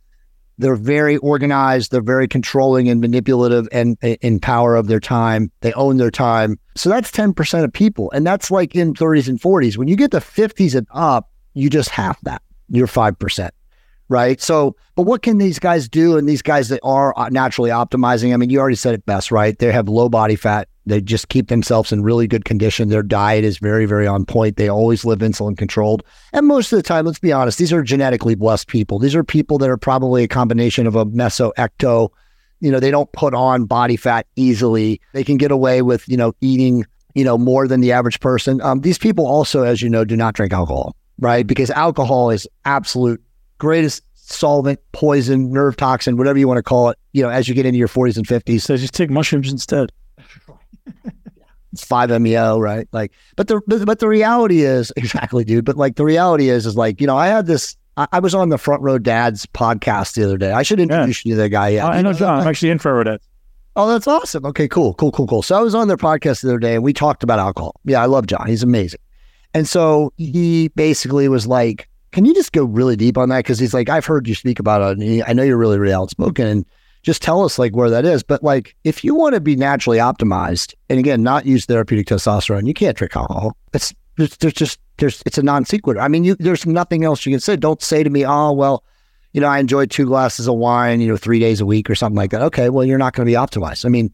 They're very organized. They're very controlling and manipulative and in power of their time. They own their time. So that's 10% of people. And that's like in 30s and 40s. When you get to 50s and up, you just have that you're 5%. Right. So, but what can these guys do? And these guys that are uh, naturally optimizing, I mean, you already said it best, right? They have low body fat. They just keep themselves in really good condition. Their diet is very, very on point. They always live insulin controlled. And most of the time, let's be honest, these are genetically blessed people. These are people that are probably a combination of a meso ecto. You know, they don't put on body fat easily. They can get away with, you know, eating, you know, more than the average person. Um, these people also, as you know, do not drink alcohol right? Because alcohol is absolute greatest solvent, poison, nerve toxin, whatever you want to call it, you know, as you get into your 40s and 50s. So just take mushrooms instead. it's 5-MeO, right? Like, but the but the reality is exactly, dude. But like the reality is, is like, you know, I had this I, I was on the Front Row Dads podcast the other day. I should introduce yeah. you to that guy. Yeah. Oh, I know John. I'm actually in Front Row Dads. Oh, that's awesome. Okay, cool, cool, cool, cool. So I was on their podcast the other day and we talked about alcohol. Yeah, I love John. He's amazing. And so he basically was like, Can you just go really deep on that? Because he's like, I've heard you speak about it. and I know you're really, really outspoken. And just tell us like where that is. But like, if you want to be naturally optimized, and again, not use therapeutic testosterone, you can't drink alcohol. It's there's, there's just there's it's a non sequitur. I mean, you there's nothing else you can say. Don't say to me, oh well, you know, I enjoy two glasses of wine, you know, three days a week or something like that. Okay, well, you're not going to be optimized. I mean,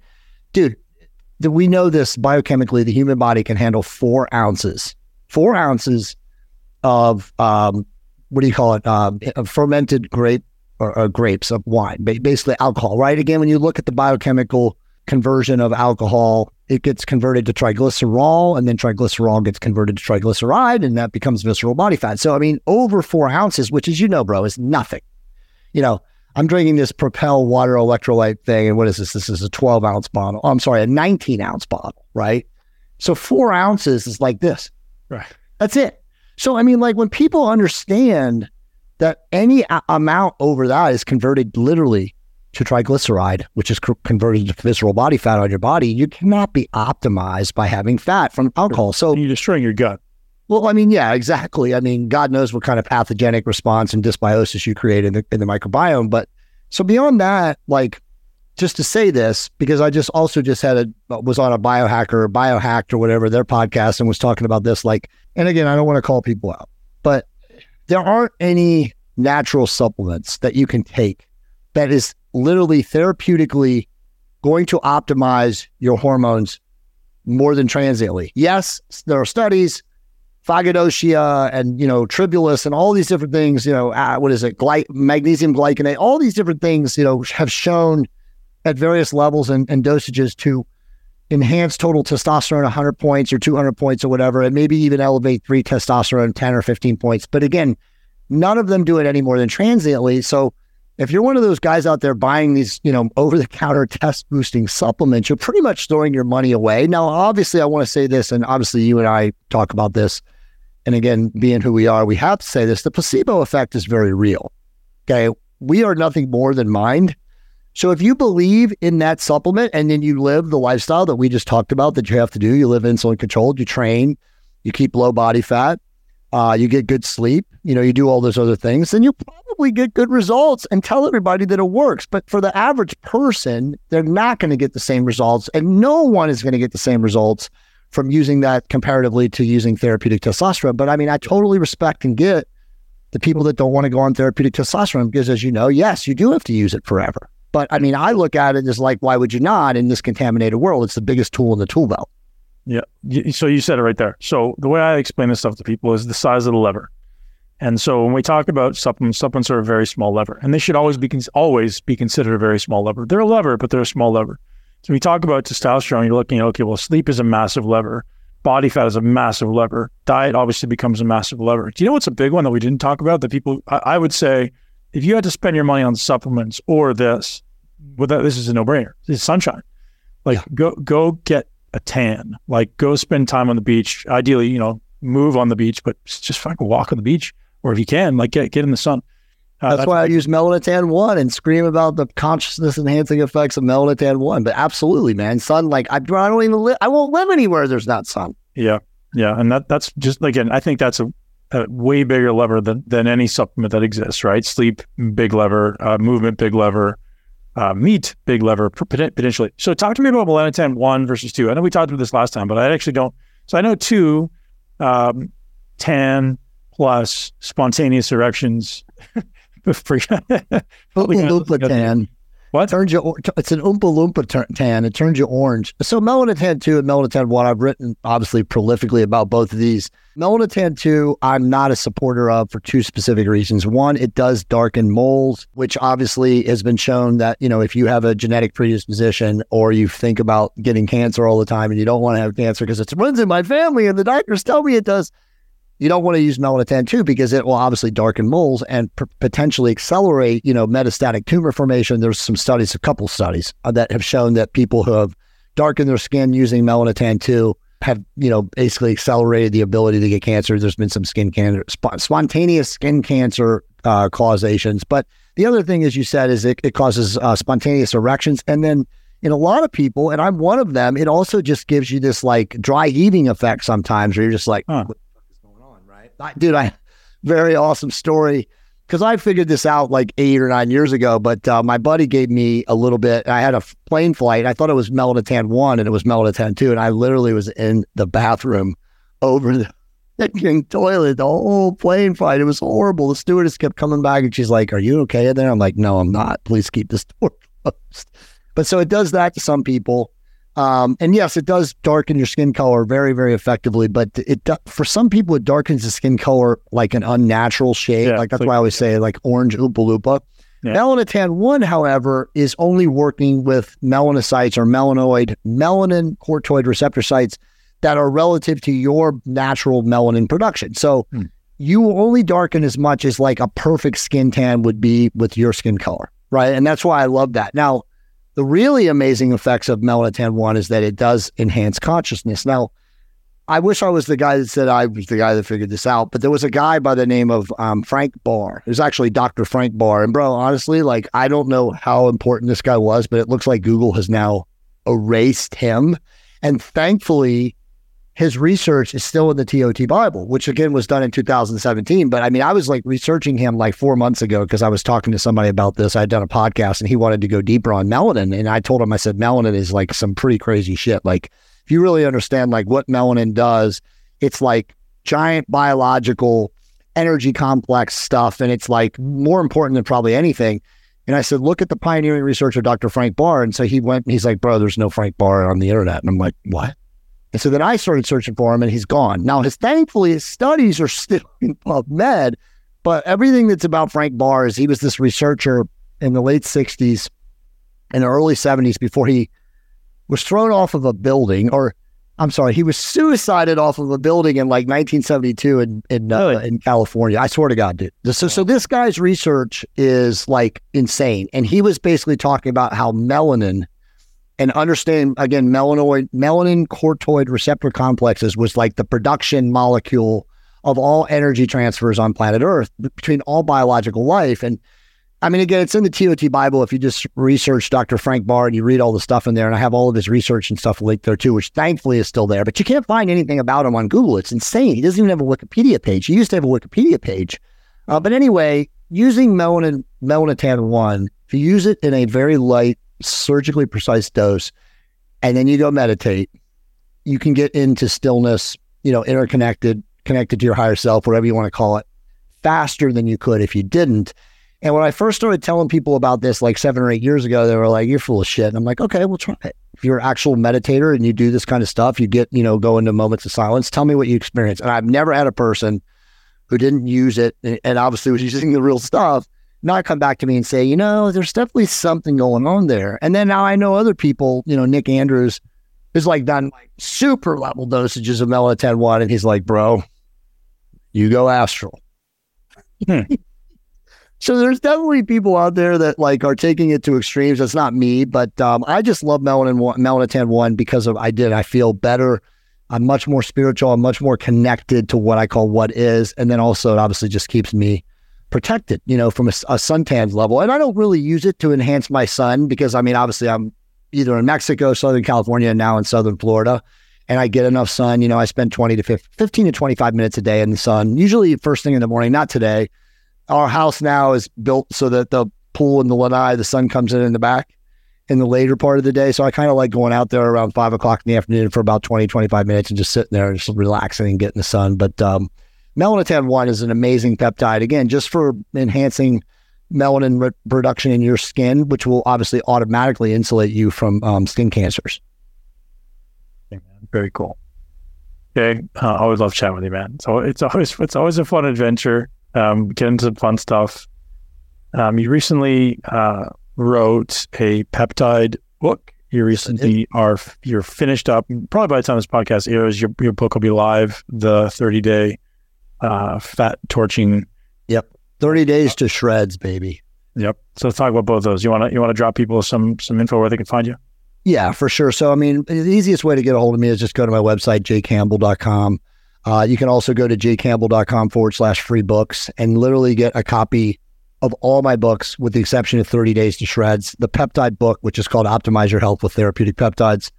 dude, we know this biochemically. The human body can handle four ounces four ounces of um, what do you call it? Um, fermented grape or, or, grapes of wine, basically alcohol, right? Again, when you look at the biochemical conversion of alcohol, it gets converted to triglycerol, and then triglycerol gets converted to triglyceride, and that becomes visceral body fat. So, I mean, over four ounces, which, as you know, bro, is nothing. You know, I'm drinking this Propel water electrolyte thing, and what is this? This is a 12 ounce bottle. Oh, I'm sorry, a 19 ounce bottle, right? So four ounces is like this. Right. That's it. So, I mean, like when people understand that any a- amount over that is converted literally to triglyceride, which is converted to visceral body fat on your body, you cannot be optimized by having fat from alcohol. So you're destroying your gut. Well, I mean, yeah, exactly. I mean, God knows what kind of pathogenic response and dysbiosis you create in the in the microbiome. But so beyond that, like just to say this because I just also just had a was on a biohacker, biohacked or whatever their podcast and was talking about this. Like, and again, I don't want to call people out, but there aren't any natural supplements that you can take that is literally therapeutically going to optimize your hormones more than transiently. Yes, there are studies, Fadogia and you know tribulus and all these different things. You know, uh, what is it? Gly- magnesium glycinate. All these different things. You know, have shown at various levels and, and dosages to enhance total testosterone 100 points or 200 points or whatever, and maybe even elevate free testosterone 10 or 15 points. But again, none of them do it any more than transiently. So if you're one of those guys out there buying these, you know, over the counter test boosting supplements, you're pretty much throwing your money away. Now, obviously, I want to say this, and obviously, you and I talk about this. And again, being who we are, we have to say this the placebo effect is very real. Okay. We are nothing more than mind. So if you believe in that supplement and then you live the lifestyle that we just talked about that you have to do, you live insulin controlled, you train, you keep low body fat, uh, you get good sleep, you know, you do all those other things, then you probably get good results and tell everybody that it works. But for the average person, they're not going to get the same results, and no one is going to get the same results from using that comparatively to using therapeutic testosterone. But I mean, I totally respect and get the people that don't want to go on therapeutic testosterone because, as you know, yes, you do have to use it forever. But I mean, I look at it as like, why would you not in this contaminated world? It's the biggest tool in the tool belt. Yeah. So you said it right there. So the way I explain this stuff to people is the size of the lever. And so when we talk about supplements, supplements are a very small lever, and they should always be always be considered a very small lever. They're a lever, but they're a small lever. So we talk about testosterone, you're looking at okay, well, sleep is a massive lever, body fat is a massive lever, diet obviously becomes a massive lever. Do you know what's a big one that we didn't talk about that people? I, I would say, if you had to spend your money on supplements or this, well, that, this is a no brainer. It's sunshine. Like go go get a tan. Like go spend time on the beach. Ideally, you know, move on the beach, but just fucking walk on the beach, or if you can, like get get in the sun. Uh, that's, that's, why I use melanotan one and scream about the consciousness enhancing effects of melanotan one. But absolutely, man, sun. Like I, I don't even live. I won't live anywhere there's not sun. Yeah, yeah, and that that's just again. I think that's a, a way bigger lever than than any supplement that exists. Right, sleep, big lever, uh, movement, big lever uh, meet big lever potentially. So talk to me about melanotan one versus two. I know we talked about this last time, but I actually don't. So I know two, um, tan plus spontaneous erections. tan. What? Turns you, it's an Oompa Loompa tan. It turns you orange. So Melanotan 2 and Melanotan 1, I've written obviously prolifically about both of these. Melanotan 2, I'm not a supporter of for two specific reasons. One, it does darken moles, which obviously has been shown that, you know, if you have a genetic predisposition or you think about getting cancer all the time and you don't want to have cancer because it runs in my family and the doctors tell me it does, you don't want to use melanotan 2 because it will obviously darken moles and p- potentially accelerate, you know, metastatic tumor formation. There's some studies, a couple studies uh, that have shown that people who have darkened their skin using melanotan 2 have, you know, basically accelerated the ability to get cancer. There's been some skin cancer, sp- spontaneous skin cancer uh, causations. But the other thing, as you said, is it, it causes uh, spontaneous erections. And then in a lot of people, and I'm one of them, it also just gives you this like dry heaving effect sometimes where you're just like, huh I, dude, I very awesome story because I figured this out like eight or nine years ago. But uh, my buddy gave me a little bit. I had a plane flight. I thought it was Melanotan one, and it was Melanotan two, and I literally was in the bathroom over the toilet the whole plane flight. It was horrible. The stewardess kept coming back, and she's like, "Are you okay in there?" I'm like, "No, I'm not. Please keep this door closed." But so it does that to some people. Um, and yes, it does darken your skin color very, very effectively. But it for some people, it darkens the skin color like an unnatural shade. Yeah, like that's like, why I always say like orange Oompa Loompa. Yeah. Melanotan 1, however, is only working with melanocytes or melanoid, melanin corticoid receptor sites that are relative to your natural melanin production. So hmm. you will only darken as much as like a perfect skin tan would be with your skin color, right? And that's why I love that. Now, the really amazing effects of melatonin 1 is that it does enhance consciousness. Now, I wish I was the guy that said I was the guy that figured this out, but there was a guy by the name of um, Frank Barr. It was actually Dr. Frank Barr. And bro, honestly, like I don't know how important this guy was, but it looks like Google has now erased him. And thankfully, his research is still in the TOT Bible, which again was done in 2017. But I mean, I was like researching him like four months ago because I was talking to somebody about this. I had done a podcast and he wanted to go deeper on melanin. And I told him, I said, melanin is like some pretty crazy shit. Like, if you really understand like what melanin does, it's like giant biological energy complex stuff. And it's like more important than probably anything. And I said, look at the pioneering research of Dr. Frank Barr. And so he went and he's like, bro, there's no Frank Barr on the internet. And I'm like, what? And so then I started searching for him and he's gone. Now, his thankfully, his studies are still in PubMed, but everything that's about Frank Barr is he was this researcher in the late 60s and early 70s before he was thrown off of a building or I'm sorry, he was suicided off of a building in like 1972 in in, uh, really? in California. I swear to God, dude. So, so this guy's research is like insane, and he was basically talking about how melanin and understand again melanoid melanin corticoid receptor complexes was like the production molecule of all energy transfers on planet Earth between all biological life, and I mean, again, it's in the TOT Bible. If you just research Dr. Frank Barr and you read all the stuff in there, and I have all of his research and stuff linked there too, which thankfully is still there, but you can't find anything about him on Google. It's insane. He doesn't even have a Wikipedia page. He used to have a Wikipedia page. Uh, but anyway, using melanin, melanotan 1, if you use it in a very light, surgically precise dose, and then you go meditate, you can get into stillness, you know, interconnected, connected to your higher self, whatever you want to call it, faster than you could if you didn't. And when I first started telling people about this like seven or eight years ago, they were like, you're full of shit. And I'm like, okay, we'll try it. If you're an actual meditator and you do this kind of stuff, you get, you know, go into moments of silence. Tell me what you experience. And I've never had a person who didn't use it and obviously was using the real stuff not come back to me and say, you know, there's definitely something going on there. And then now I know other people, you know, Nick Andrews is like done like super level dosages of melatonin one. And he's like, bro, you go astral. Hmm. So there's definitely people out there that like are taking it to extremes. That's not me, but um, I just love melatonin one, Melanotan one because of I did. I feel better. I'm much more spiritual. I'm much more connected to what I call what is, and then also it obviously just keeps me protected, you know, from a, a suntan level. And I don't really use it to enhance my sun because I mean, obviously, I'm either in Mexico, Southern California, and now in Southern Florida, and I get enough sun. You know, I spend 20 to 15, 15 to 25 minutes a day in the sun, usually first thing in the morning. Not today our house now is built so that the pool and the lanai, the sun comes in in the back in the later part of the day. So I kind of like going out there around five o'clock in the afternoon for about 20, 25 minutes and just sitting there and just relaxing and getting the sun. But um, melanotan 1 is an amazing peptide, again, just for enhancing melanin re- production in your skin, which will obviously automatically insulate you from um, skin cancers. Very cool. Okay, uh, I always love chatting with you, man. So it's always it's always a fun adventure um, get into fun stuff. Um, you recently uh, wrote a peptide book. You recently are you're finished up. Probably by the time this podcast airs, your your book will be live. The 30 day uh, fat torching. Yep, 30 days to shreds, baby. Yep. So let's talk about both those. You want to you want to drop people some some info where they can find you? Yeah, for sure. So I mean, the easiest way to get a hold of me is just go to my website, jaycampbell.com. Uh, you can also go to jaycampbell.com forward slash free books and literally get a copy of all my books, with the exception of 30 Days to Shreds, the peptide book, which is called Optimize Your Health with Therapeutic Peptides.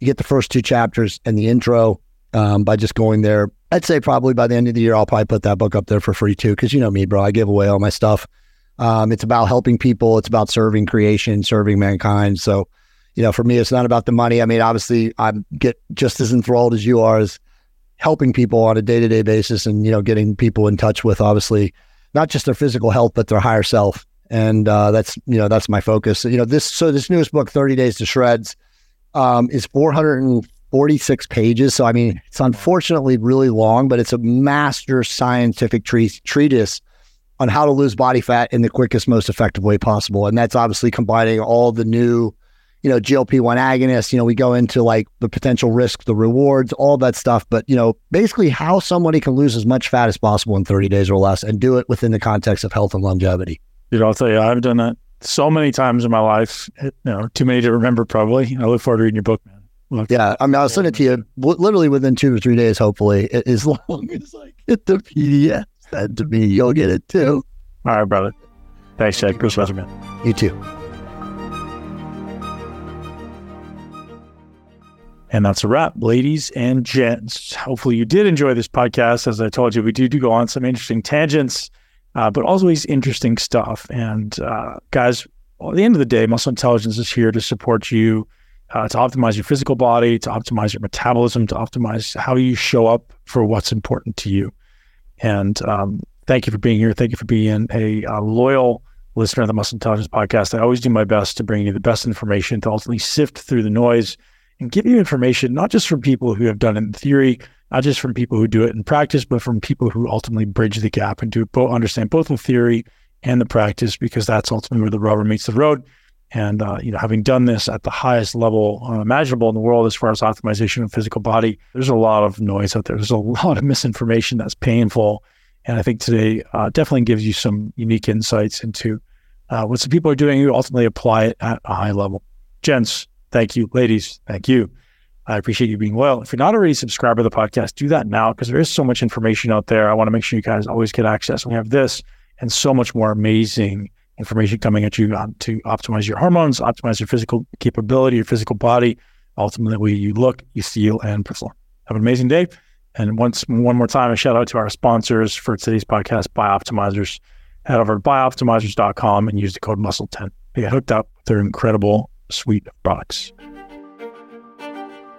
You get the first two chapters and the intro um, by just going there. I'd say probably by the end of the year, I'll probably put that book up there for free too, because you know me, bro. I give away all my stuff. Um, it's about helping people, it's about serving creation, serving mankind. So, you know, for me, it's not about the money. I mean, obviously, I get just as enthralled as you are as helping people on a day to day basis and, you know, getting people in touch with obviously not just their physical health, but their higher self. And uh, that's, you know, that's my focus. You know, this, so this newest book, 30 Days to Shreds, um, is 446 pages. So, I mean, hmm. it's unfortunately really long, but it's a master scientific tre- treatise on how to lose body fat in the quickest, most effective way possible. And that's obviously combining all the new you know, GLP one agonists, you know, we go into like the potential risk, the rewards, all that stuff. But, you know, basically how somebody can lose as much fat as possible in 30 days or less and do it within the context of health and longevity. Dude, I'll tell you, I've done that so many times in my life. you know, too many to remember probably. I look forward to reading your book, man. Look, yeah, I mean, I'll send it to you literally within two or three days, hopefully. As long as I get the PDF sent to me, you'll get it too. All right, brother. Thanks, Chad. Chris. You too. And that's a wrap, ladies and gents. Hopefully, you did enjoy this podcast. As I told you, we do, do go on some interesting tangents, uh, but always interesting stuff. And uh, guys, at the end of the day, muscle intelligence is here to support you uh, to optimize your physical body, to optimize your metabolism, to optimize how you show up for what's important to you. And um, thank you for being here. Thank you for being a, a loyal listener of the Muscle Intelligence Podcast. I always do my best to bring you the best information to ultimately sift through the noise and give you information, not just from people who have done it in theory, not just from people who do it in practice, but from people who ultimately bridge the gap and do both understand both the theory and the practice, because that's ultimately where the rubber meets the road. And uh, you know, having done this at the highest level uh, imaginable in the world as far as optimization of physical body, there's a lot of noise out there. There's a lot of misinformation that's painful, and I think today uh, definitely gives you some unique insights into uh, what some people are doing who ultimately apply it at a high level. Gents, thank you. Ladies, thank you. I appreciate you being loyal. If you're not already a subscriber to the podcast, do that now because there is so much information out there. I want to make sure you guys always get access. We have this and so much more amazing information coming at you to optimize your hormones, optimize your physical capability, your physical body, ultimately you look, you feel, and perform. Have an amazing day. And once one more time, a shout out to our sponsors for today's podcast, Bioptimizers. Head over to bioptimizers.com and use the code muscle10 to get hooked up with their incredible suite of products.